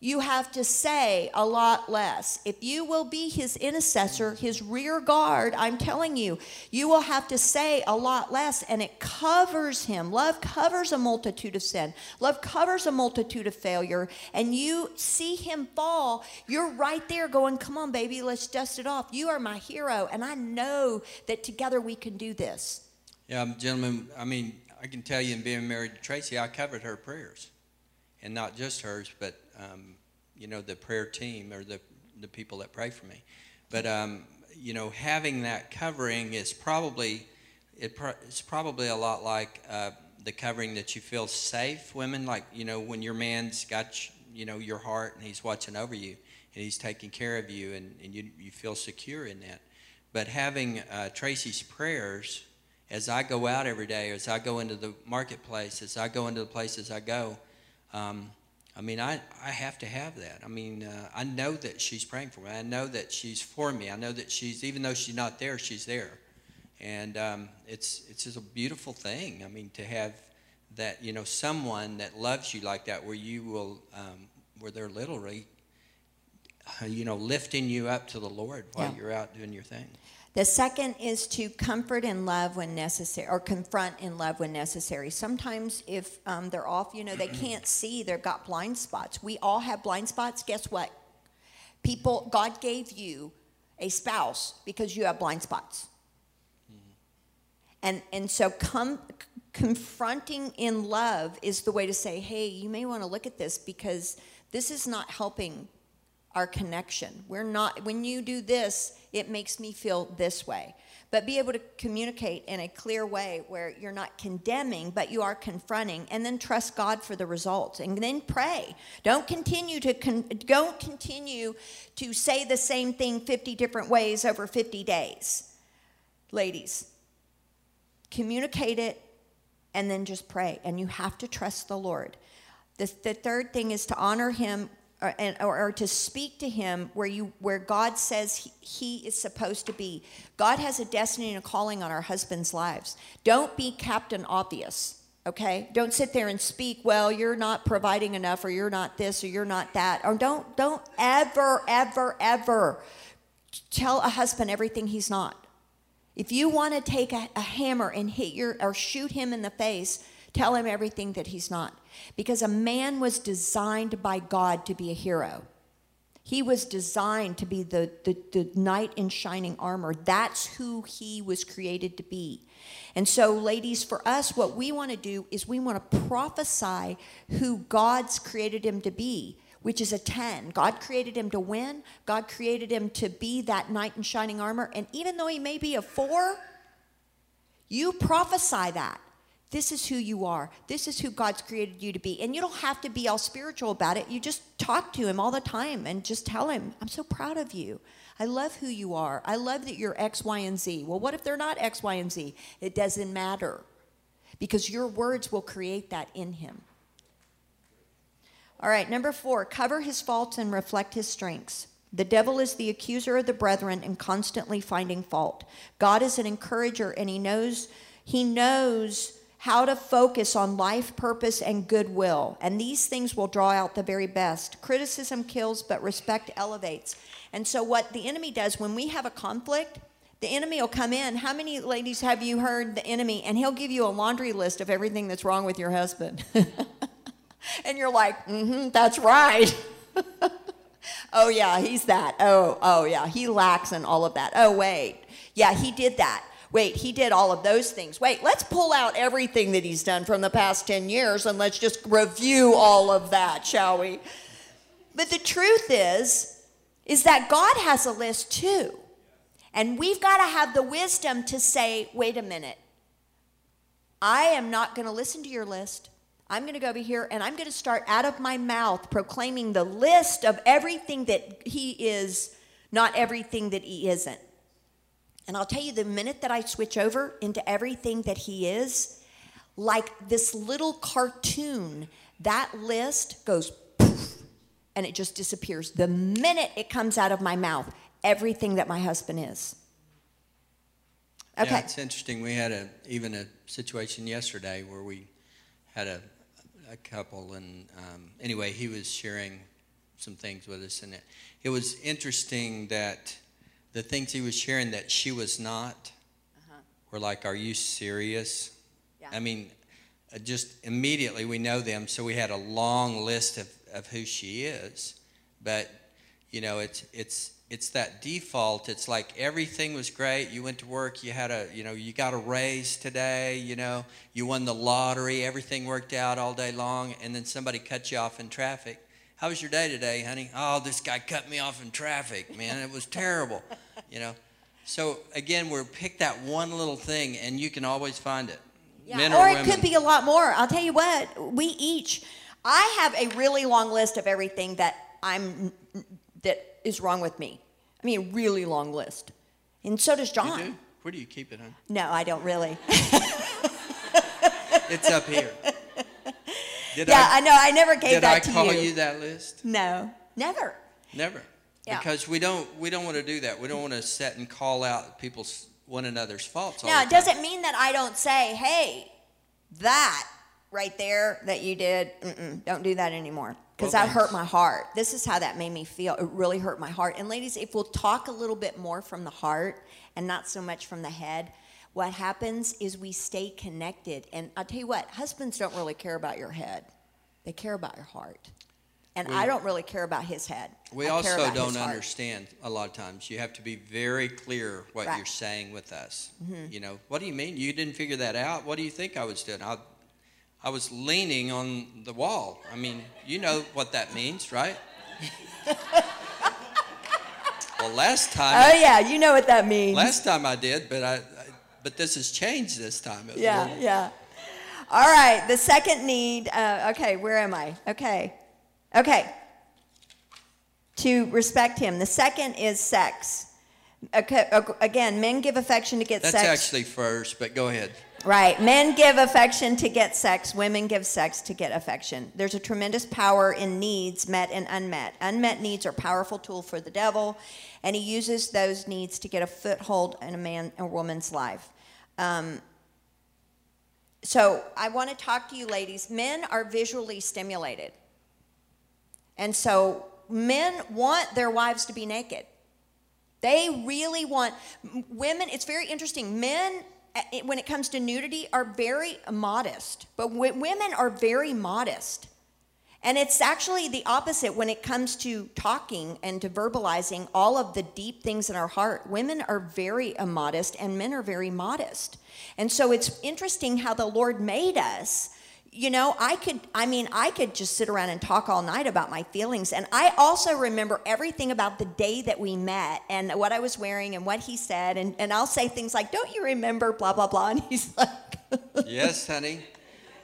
you have to say a lot less. If you will be his intercessor, his rear guard, I'm telling you, you will have to say a lot less, and it covers him. Love covers a multitude of sin, love covers a multitude of failure. And you see him fall, you're right there going, Come on, baby, let's dust it off. You are my hero, and I know that together we can do this. Yeah, gentlemen, I mean, I can tell you in being married to Tracy, I covered her prayers. And not just hers, but, um, you know, the prayer team or the, the people that pray for me. But, um, you know, having that covering is probably, it pro- it's probably a lot like uh, the covering that you feel safe, women, like, you know, when your man's got, you know, your heart and he's watching over you and he's taking care of you and, and you, you feel secure in that. But having uh, Tracy's prayers, as I go out every day, as I go into the marketplace, as I go into the places I go, um, I mean, I, I have to have that. I mean, uh, I know that she's praying for me. I know that she's for me. I know that she's, even though she's not there, she's there. And um, it's, it's just a beautiful thing. I mean, to have that, you know, someone that loves you like that, where you will, um, where they're literally, uh, you know, lifting you up to the Lord while Yeah. you're out doing your thing. The second is to comfort and love when necessary, or confront and love when necessary. Sometimes, if um, they're off, you know, they can't see, they've got blind spots. We all have blind spots. Guess what? People, God gave you a spouse because you have blind spots. And, and so, com- confronting in love is the way to say, hey, you may want to look at this because this is not helping our connection. We're not, when you do this, it makes me feel this way. But be able to communicate in a clear way where you're not condemning, but you are confronting, and then trust God for the results, and then pray. Don't continue to con- don't continue to say the same thing 50 different ways over 50 days. Ladies, communicate it and then just pray. And you have to trust the Lord. The, the third thing is to honor Him or, and, or, or to speak to Him where, you, where God says he, he is supposed to be. God has a destiny and a calling on our husbands' lives. Don't be Captain Obvious. Okay, don't sit there and speak. Well, you're not providing enough, or you're not this, or you're not that, or don't don't ever, ever, ever tell a husband everything he's not. If you want to take a, a, hammer and hit your or shoot him in the face, tell him everything that he's not. Because a man was designed by God to be a hero. He was designed to be the, the, the knight in shining armor. That's who he was created to be. And so, ladies, for us, what we want to do is we want to prophesy who God's created him to be which is a 10. God created him to win. God created him to be that knight in shining armor. And even though he may be a 4, you prophesy that. This is who you are. This is who God's created you to be. And you don't have to be all spiritual about it. You just talk to him all the time and just tell him, I'm so proud of you. I love who you are. I love that you're X, Y, and Z. Well, what if they're not X, Y, and Z? It doesn't matter because your words will create that in him. All right, number four, cover his faults and reflect his strengths. The devil is the accuser of the brethren and constantly finding fault. God is an encourager and he knows he knows how to focus on life purpose and goodwill. And these things will draw out the very best. Criticism kills, but respect elevates. And so what the enemy does when we have a conflict, The enemy will come in. How many ladies have you heard the enemy? And he'll give you a laundry list of everything that's wrong with your husband. and you're like, mm-hmm, that's right. oh yeah, he's that. Oh, oh yeah, he lacks in all of that. Oh wait, yeah, he did that. Wait, he did all of those things. Wait, let's pull out everything that he's done from the past 10 years and let's just review all of that, shall we? But the truth is, is that God has a list too. And we've got to have the wisdom to say, wait a minute, I am not going to listen to your list. I'm going to go over here and I'm going to start out of my mouth proclaiming the list of everything that he is, not everything that he isn't. And I'll tell you, the minute that I switch over into everything that he is, like this little cartoon, that list goes poof, and it just disappears. The minute it comes out of my mouth, everything that my husband is. Okay. Yeah, it's interesting. We had a even a situation yesterday where we had a, a couple, and um, anyway, he was sharing some things with us, and it, it was interesting that the things he was sharing that she was not Uh-huh. were like, "Are you serious?" Yeah. I mean, uh, just immediately we know them, so we had a long list of, of who she is, but you know, it's it's it's that default. It's like everything was great. You went to work. You had a, you know, you got a raise today. You know, you won the lottery. Everything worked out all day long, and then somebody cut you off in traffic. How was your day today, honey? Oh, this guy cut me off in traffic, man. It was terrible. You know. So again, we're pick that one little thing, and you can always find it. Yeah, or or it could be a lot more. I'll tell you what, we each, I have a really long list of everything that I'm, that is wrong with me. I mean, a really long list. And so does You John. do? Where do you keep it, hon? No, I don't really. It's up here. Did yeah, I, I know. I never gave that. did I to call you. you that list? No, never. Never. Yeah. Because we don't we don't want to do that. We don't want to set and call out people's one another's faults. Now, it doesn't mean that I don't say, hey, that right there that you did, mm-mm, don't do that anymore. Because Well, that hurt my heart. This is how that made me feel. It really hurt my heart. And ladies, if we'll talk a little bit more from the heart and not so much from the head, what happens is we stay connected. And I'll tell you what, husbands don't really care about your head, they care about your heart. And I don't really care about his head. We I also don't understand a lot of times. You have to be very clear what Right. you're saying with us. Mm-hmm. You know, what do you mean? You didn't figure that out? What do you think I was doing? I, I was leaning on the wall. I mean, you know what that means, right? well, last time, Oh, yeah, you know what that means. last time I did, but I but this has changed this time. It Yeah, little- yeah. All right, the second need. Uh, okay, where am I? Okay, okay. To respect him. The second is sex. Okay, again, men give affection to get That's sex. That's actually first, but go ahead. Right. Men give affection to get sex. Women give sex to get affection. There's a tremendous power in needs met and unmet. Unmet needs are a powerful tool for the devil, and he uses those needs to get a foothold in a man or woman's life. Um, so I want to talk to you, ladies. Men are visually stimulated, and so men want their wives to be naked. They really want women. It's very interesting. Men, when it comes to nudity, are very modest, but women are very modest. And it's actually the opposite when it comes to talking and to verbalizing all of the deep things in our heart. Women are very uh, immodest and men are very modest. And so it's interesting how the Lord made us. You know, I could, I mean, I could just sit around and talk all night about my feelings. And I also remember everything about the day that we met and what I was wearing and what he said. And, and I'll say things like, Don't you remember, blah, blah, blah. And he's like, Yes, honey.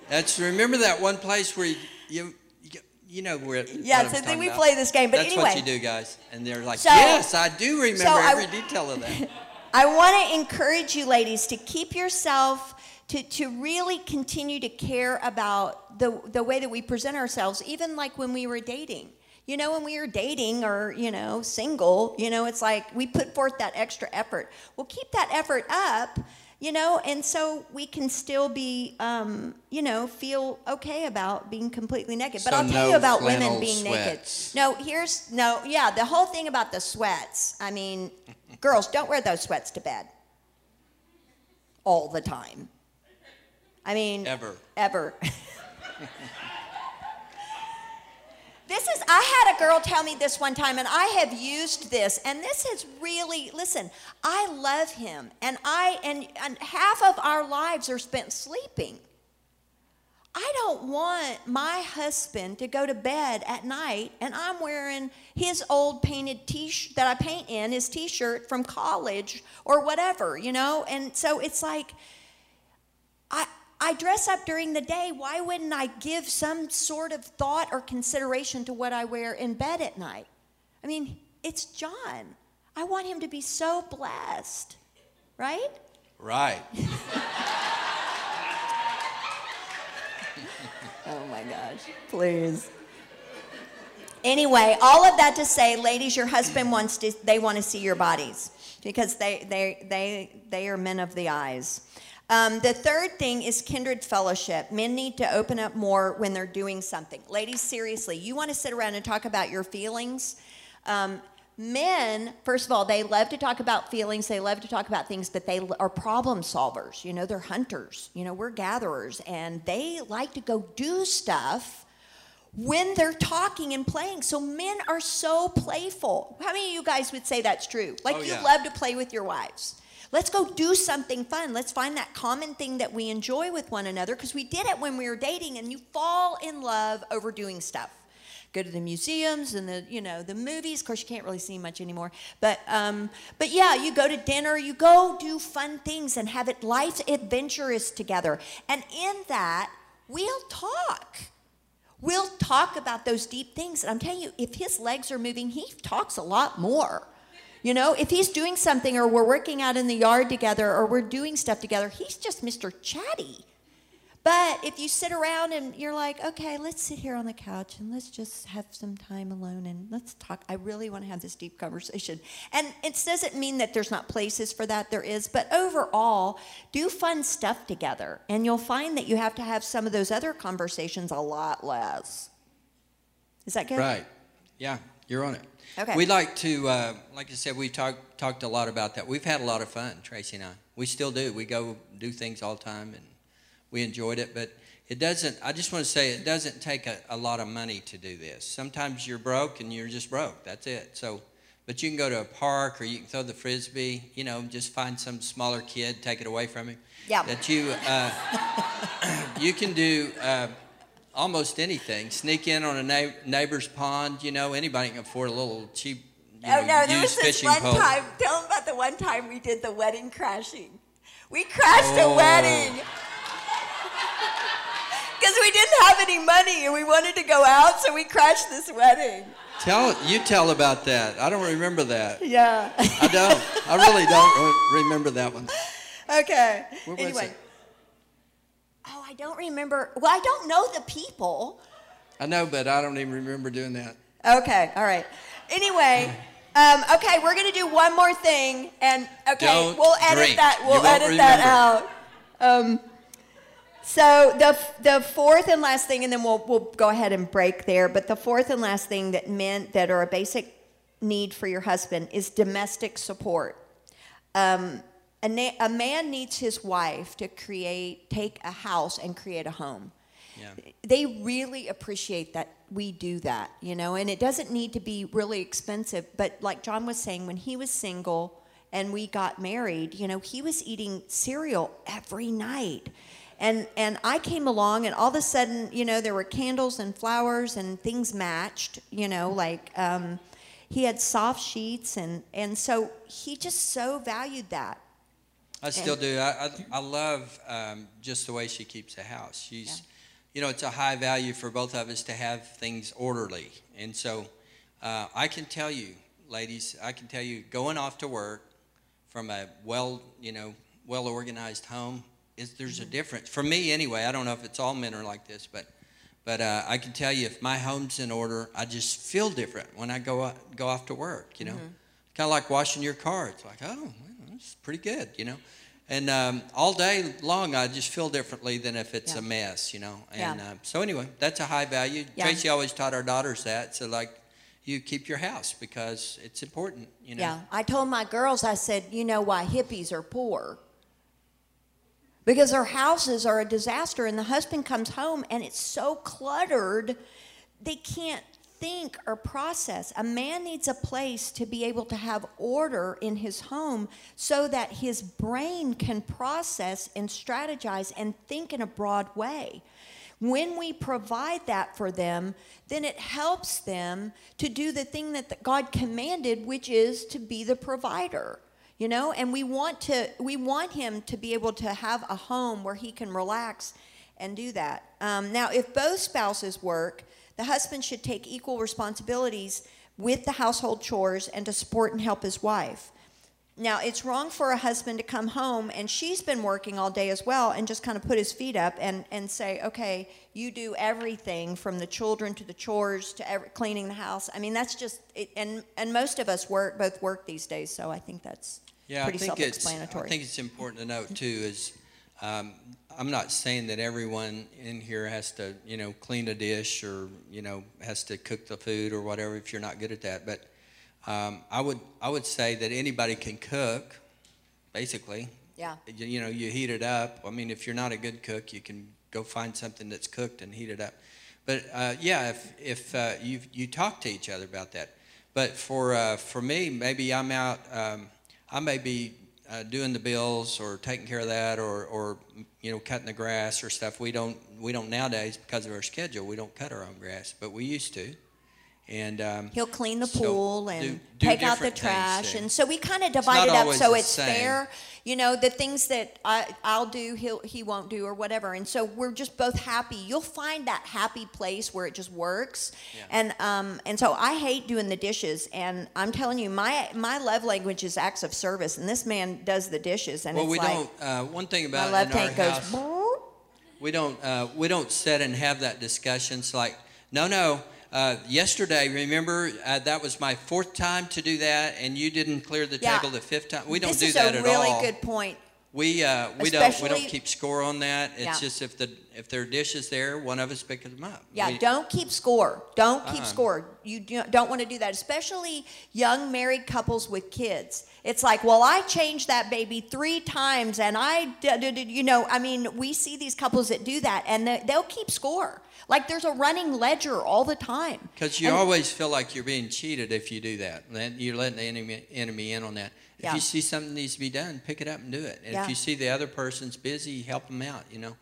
That's remember that one place where you you, you, know where. Yeah, so then we about? play this game, but That's anyway. what you do, guys, and they're like, So- "Yes, I do remember so I- every detail of that." I want to encourage you, ladies, to keep yourself, to, to really continue to care about the, the way that we present ourselves, even like when we were dating. You know, when we were dating or, you know, single, you know, it's like we put forth that extra effort. Well, keep that effort up, you know, and so we can still be, um, you know, feel okay about being completely naked. But So I'll tell no you about women being sweats. naked. No, here's, no, yeah, the whole thing about the sweats. I mean, Girls, don't wear those sweats to bed all the time. I mean, Ever. Ever. this is, I had a girl tell me this one time, and I have used this, and this is really, listen, I love him, and I, and, and half of our lives are spent sleeping. I don't want my husband to go to bed at night and I'm wearing his old painted t-shirt that I paint in, his t-shirt from college or whatever, you know? And so it's like I dress up during the day. Why wouldn't I give some sort of thought or consideration to what I wear in bed at night? I mean, it's John. I want him to be so blessed. Right? Right. Oh my gosh, please. Anyway, all of that to say, ladies, your husband wants to, they want to see your bodies because they, they, they, they are men of the eyes. Um, the third thing is kindred fellowship. Men need to open up more when they're doing something. Ladies, seriously, you want to sit around and talk about your feelings? Um, men, first of all, they love to talk about feelings, they love to talk about things, but they are problem solvers. You know, they're hunters. You know, we're gatherers, and they like to go do stuff when they're talking and playing. So men are so playful. How many of you guys would say that's true? Like Oh, you love to play with your wives. Let's go do something fun. Let's find that common thing that we enjoy with one another because we did it when we were dating and you fall in love over doing stuff. Go to the museums and the you know the movies. Of course, you can't really see much anymore. But um, but yeah, you go to dinner. You go do fun things and have it life adventurous together. And in that, we'll talk. We'll talk about those deep things. And I'm telling you, if his legs are moving, he talks a lot more. You know, if he's doing something or we're working out in the yard together or we're doing stuff together, he's just Mr. Chatty. But if you sit around and you're like, okay, let's sit here on the couch and let's just have some time alone and let's talk. I really want to have this deep conversation. And it doesn't mean that there's not places for that, there is. But overall, do fun stuff together. And you'll find that you have to have some of those other conversations a lot less. Is that good? Right. Yeah, you're on it. Okay. We like to, uh, like I said, we talked talked a lot about that. We've had a lot of fun, Tracy and I. We still do. We go do things all the time, and we enjoyed it. But it doesn't. I just want to say it doesn't take a, a lot of money to do this. Sometimes you're broke and you're just broke. That's it. So, but you can go to a park or you can throw the frisbee. You know, just find some smaller kid, take it away from him. Yeah. That you uh, you can do. Uh, almost anything. Sneak in on a neigh- neighbor's pond. You know, anybody can afford a little cheap. You Oh know, no, there was this one pole. time. Tell them about the one time we did the wedding crashing. We crashed Oh. a wedding because we didn't have any money and we wanted to go out, so we crashed this wedding. Tell you tell about that. I don't remember that. Yeah. I don't. I really don't remember that one. okay. Was anyway. Oh, I don't remember. Well, I don't know the people. I know, but I don't even remember doing that. Okay. All right. Anyway. Um, okay, we're gonna do one more thing, and okay, Don't we'll edit drink. that. We'll edit that out. Um, so the the fourth and last thing, and then we'll we'll go ahead and break there. But the fourth and last thing that men that are a basic need for your husband is domestic support. Um, a, na- a man needs his wife to create, take a house and create a home. Yeah. They really appreciate that we do that, you know, and it doesn't need to be really expensive. But like John was saying, when he was single and we got married, you know, he was eating cereal every night. And, and I came along, and all of a sudden, you know, there were candles and flowers, and things matched, you know, like um, he had soft sheets, and, and so he just so valued that. I still do. I, I, I love um, just the way she keeps the house. She's, you know, it's a high value for both of us to have things orderly. And so uh, I can tell you, ladies, I can tell you, going off to work from a well, you know, well organized home, is there's a difference. For me, anyway, I don't know if it's all men are like this, but but uh, I can tell you, if my home's in order, I just feel different when I go out, go off to work. You know, kind of like washing your car. It's like, oh, it's pretty good. You know, and um, all day long, I just feel differently than if it's Yeah. a mess. You know, Yeah. and uh, so anyway, that's a high value. Yeah. Tracy always taught our daughters that. So like, you keep your house because it's important. You know. Yeah, I told my girls, I said, you know why hippies are poor? Because their houses are a disaster, and the husband comes home and it's so cluttered, they can't think or process. A man needs a place to be able to have order in his home so that his brain can process and strategize and think in a broad way. When we provide that for them, then it helps them to do the thing that God commanded, which is to be the provider. You know, and we want to we want him to be able to have a home where he can relax and do that. Um, now, if both spouses work, the husband should take equal responsibilities with the household chores and to support and help his wife. Now, it's wrong for a husband to come home and she's been working all day as well and just kind of put his feet up and, and say, okay, you do everything from the children to the chores to every, cleaning the house. I mean, that's just, it, and, and most of us work, both work these days, so I think that's yeah, pretty I think self-explanatory. I think it's important to note too is um, I'm not saying that everyone in here has to, you know, clean a dish or, you know, has to cook the food or whatever if you're not good at that. But um, I would I would say that anybody can cook, basically. Yeah. You, you know, you heat it up. I mean, if you're not a good cook, you can go find something that's cooked and heat it up. But uh, yeah, if if uh, you you talk to each other about that. But for uh, for me, maybe I'm out. Um, I may be uh, doing the bills or taking care of that or, or you know cutting the grass or stuff. We don't we don't nowadays because of our schedule. We don't cut our own grass, but we used to. And um, He'll clean the so pool and do take out the trash, and so we kind of divide it up so it's same. fair. You know, the things that I, I'll do, he'll he won't do, or whatever. And so we're just both happy. You'll find that happy place where it just works. Yeah. And um and so I hate doing the dishes, and I'm telling you, my my love language is acts of service, and this man does the dishes, and well, it's we like don't. Uh, one thing my about love in our tank goes. house, "Brrr." we don't uh, we don't sit and have that discussion it's like no no uh, yesterday remember uh, that was my fourth time to do that and you didn't clear the Yeah. table the fifth time we don't this do is that a at really all good point. we uh, we don't we don't keep score on that it's Yeah. just if the if there are dishes there one of us picks them up Yeah, We- don't keep score. Don't keep Uh-uh. score. You don't want to do that, especially young married couples with kids. It's like, well, I changed that baby three times, and I, you know, I mean, we see these couples that do that, and they- they'll keep score. Like there's a running ledger all the time. Because you And- always feel like you're being cheated if you do that. You're letting the enemy, enemy in on that. If Yeah. you see something needs to be done, pick it up and do it. And Yeah. if you see the other person's busy, help them out. You know,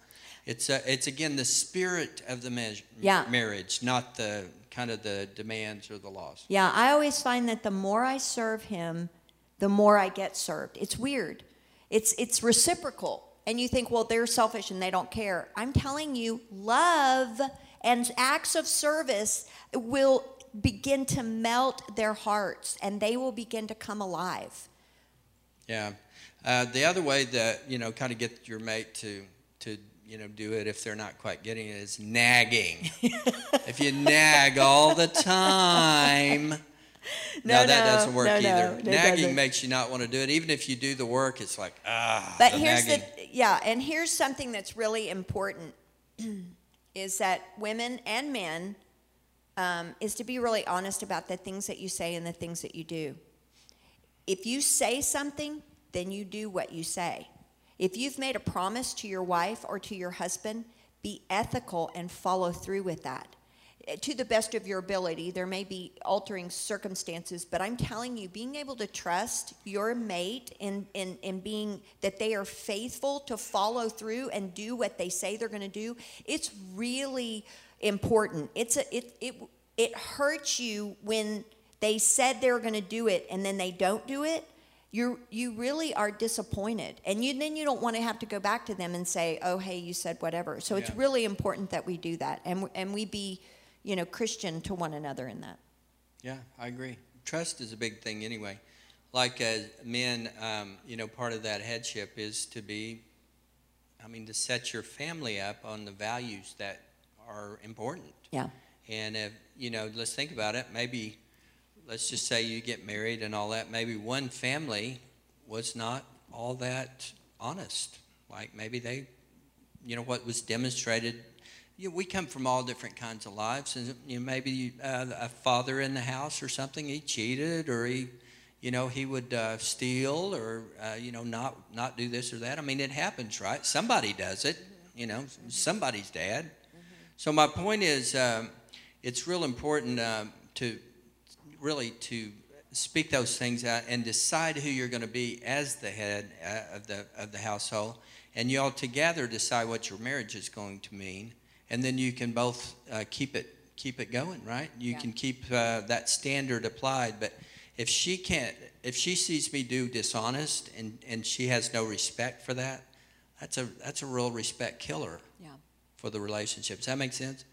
it's uh, it's again the spirit of the ma- Yeah. marriage, not the kind of the demands or the laws. Yeah, I always find that the more I serve him, the more I get served. It's weird. It's it's reciprocal. And you think, well, they're selfish and they don't care. I'm telling you, love and acts of service will begin to melt their hearts and they will begin to come alive. Yeah. Uh, the other way that you know, kind of get your mate to to you know do it if they're not quite getting it is nagging. if you nag all the time. No, No, that doesn't work no, either. no, nagging doesn't. makes you not want to do it. Even if you do the work, it's like ah. But the here's nagging. the yeah, and here's something that's really important is that women and men um, is to be really honest about the things that you say and the things that you do. If you say something, then you do what you say. If you've made a promise to your wife or to your husband, be ethical and follow through with that. To the best of your ability, there may be altering circumstances, but I'm telling you, being able to trust your mate in, in, in being that they are faithful to follow through and do what they say they're going to do, it's really important. It's a, it, it, it hurts you when they said they were going to do it and then they don't do it. You you really are disappointed. And you then you don't want to have to go back to them and say oh hey you said whatever. So it's really important that we do that. And and we be you know christian to one another in that Yeah, I agree. Trust is a big thing anyway. Like as men, um, you know, part of that headship is to be, I mean, to set your family up on the values that are important. Yeah. And if, you know, let's think about it. Maybe, let's just say you get married and all that. Maybe one family was not all that honest. Like maybe they, you know, what was demonstrated you know, we come from all different kinds of lives, and you know, maybe uh, a father in the house or something he cheated, or he, you know, he would uh, steal, or uh, you know, not not do this or that. I mean, it happens, right? Somebody does it, you know, somebody's dad. So my point is, um, it's real important um, to really to speak those things out and decide who you're going to be as the head uh, of the of the household, and you all together decide what your marriage is going to mean, and then you can both uh, keep it keep it going, right? You Yeah. can keep uh, that standard applied, but if she can't, if she sees me do dishonest and and she has no respect for that, that's a that's a real respect killer Yeah. for the relationship. Does that make sense?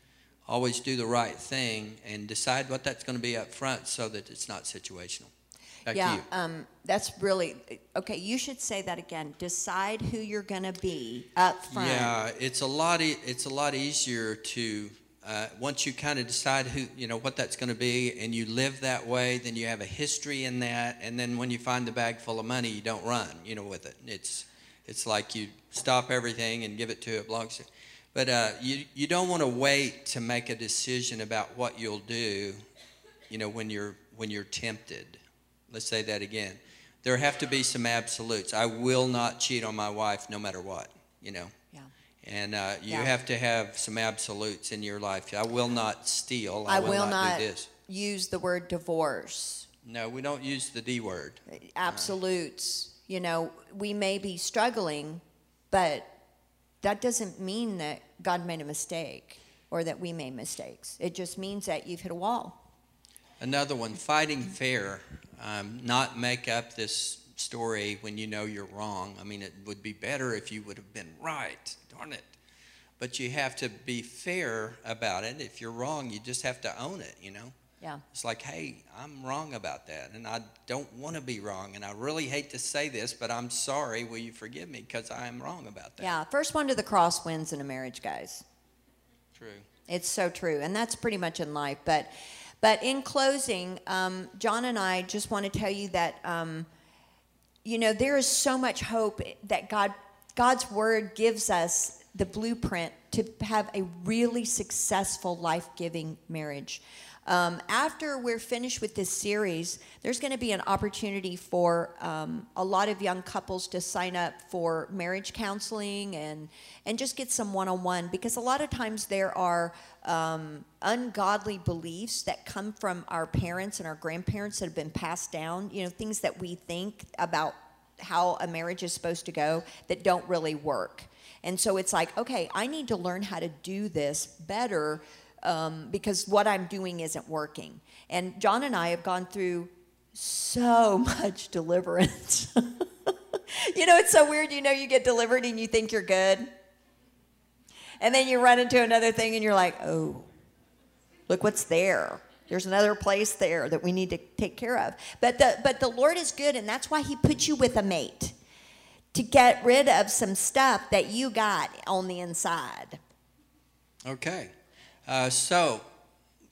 Always do the right thing and decide what that's going to be up front so that it's not situational. Back yeah, um, that's really okay. You should say that again. Decide who you're going to be up front. Yeah, it's a lot. E- it's a lot easier to uh, once you kind of decide who you know what that's going to be, and you live that way. Then you have a history in that, and then when you find the bag full of money, you don't run. You know, with it. It's it's like you stop everything and give it to it belongs to. But uh, you you don't want to wait to make a decision about what you'll do. You know, when you're when you're tempted. Let's say that again. There have to be some absolutes. I will not cheat on my wife no matter what. You know. Yeah. And uh, you Yeah. have to have some absolutes in your life. I will not steal. I, I will not, not do this. use the word divorce. No, we don't use the D word. Absolutes. You know, we may be struggling, but that doesn't mean that God made a mistake or that we made mistakes. It just means that you've hit a wall. Another one, fighting fair. Um, not make up this story when you know you're wrong. I mean, it would be better if you would have been right. Darn it. But you have to be fair about it. If you're wrong, you just have to own it, you know? Yeah. It's like, hey, I'm wrong about that, and I don't want to be wrong, and I really hate to say this, but I'm sorry. Will you forgive me because I am wrong about that? Yeah. First one to the cross wins in a marriage, guys. True. It's so true, and that's pretty much in life. But, but in closing, um, John and I just want to tell you that, um, you know, there is so much hope that God, God's word gives us the blueprint to have a really successful, life-giving marriage. Um, after we're finished with this series, there's going to be an opportunity for um, a lot of young couples to sign up for marriage counseling and and just get some one-on-one because a lot of times there are um, ungodly beliefs that come from our parents and our grandparents that have been passed down. You know, things that we think about how a marriage is supposed to go that don't really work. And so it's like, okay, I need to learn how to do this better um, because what I'm doing isn't working. And John and I have gone through so much deliverance. you know, it's so weird. You know, you get delivered and you think you're good. And then you run into another thing and you're like, oh, look what's there. There's another place there that we need to take care of. But the, but the Lord is good, and that's why He put you with a mate to get rid of some stuff that you got on the inside. Okay. Uh, so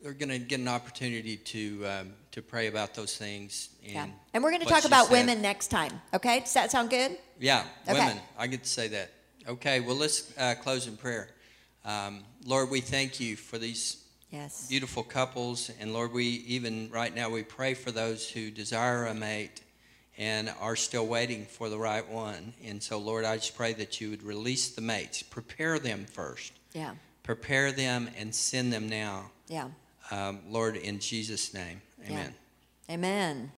we're going to get an opportunity to um, to pray about those things. And, Yeah. And we're going to talk about said. women next time. Okay? Does that sound good? Yeah, Okay. women. I get to say that. Okay. Well, let's uh, close in prayer. Um, Lord, we thank you for these Yes. beautiful couples. And Lord, we even right now we pray for those who desire a mate and are still waiting for the right one. And so, Lord, I just pray that you would release the mates, prepare them first, Yeah. Prepare them and send them now. Yeah. Um, Lord, in Jesus' name, amen. Amen.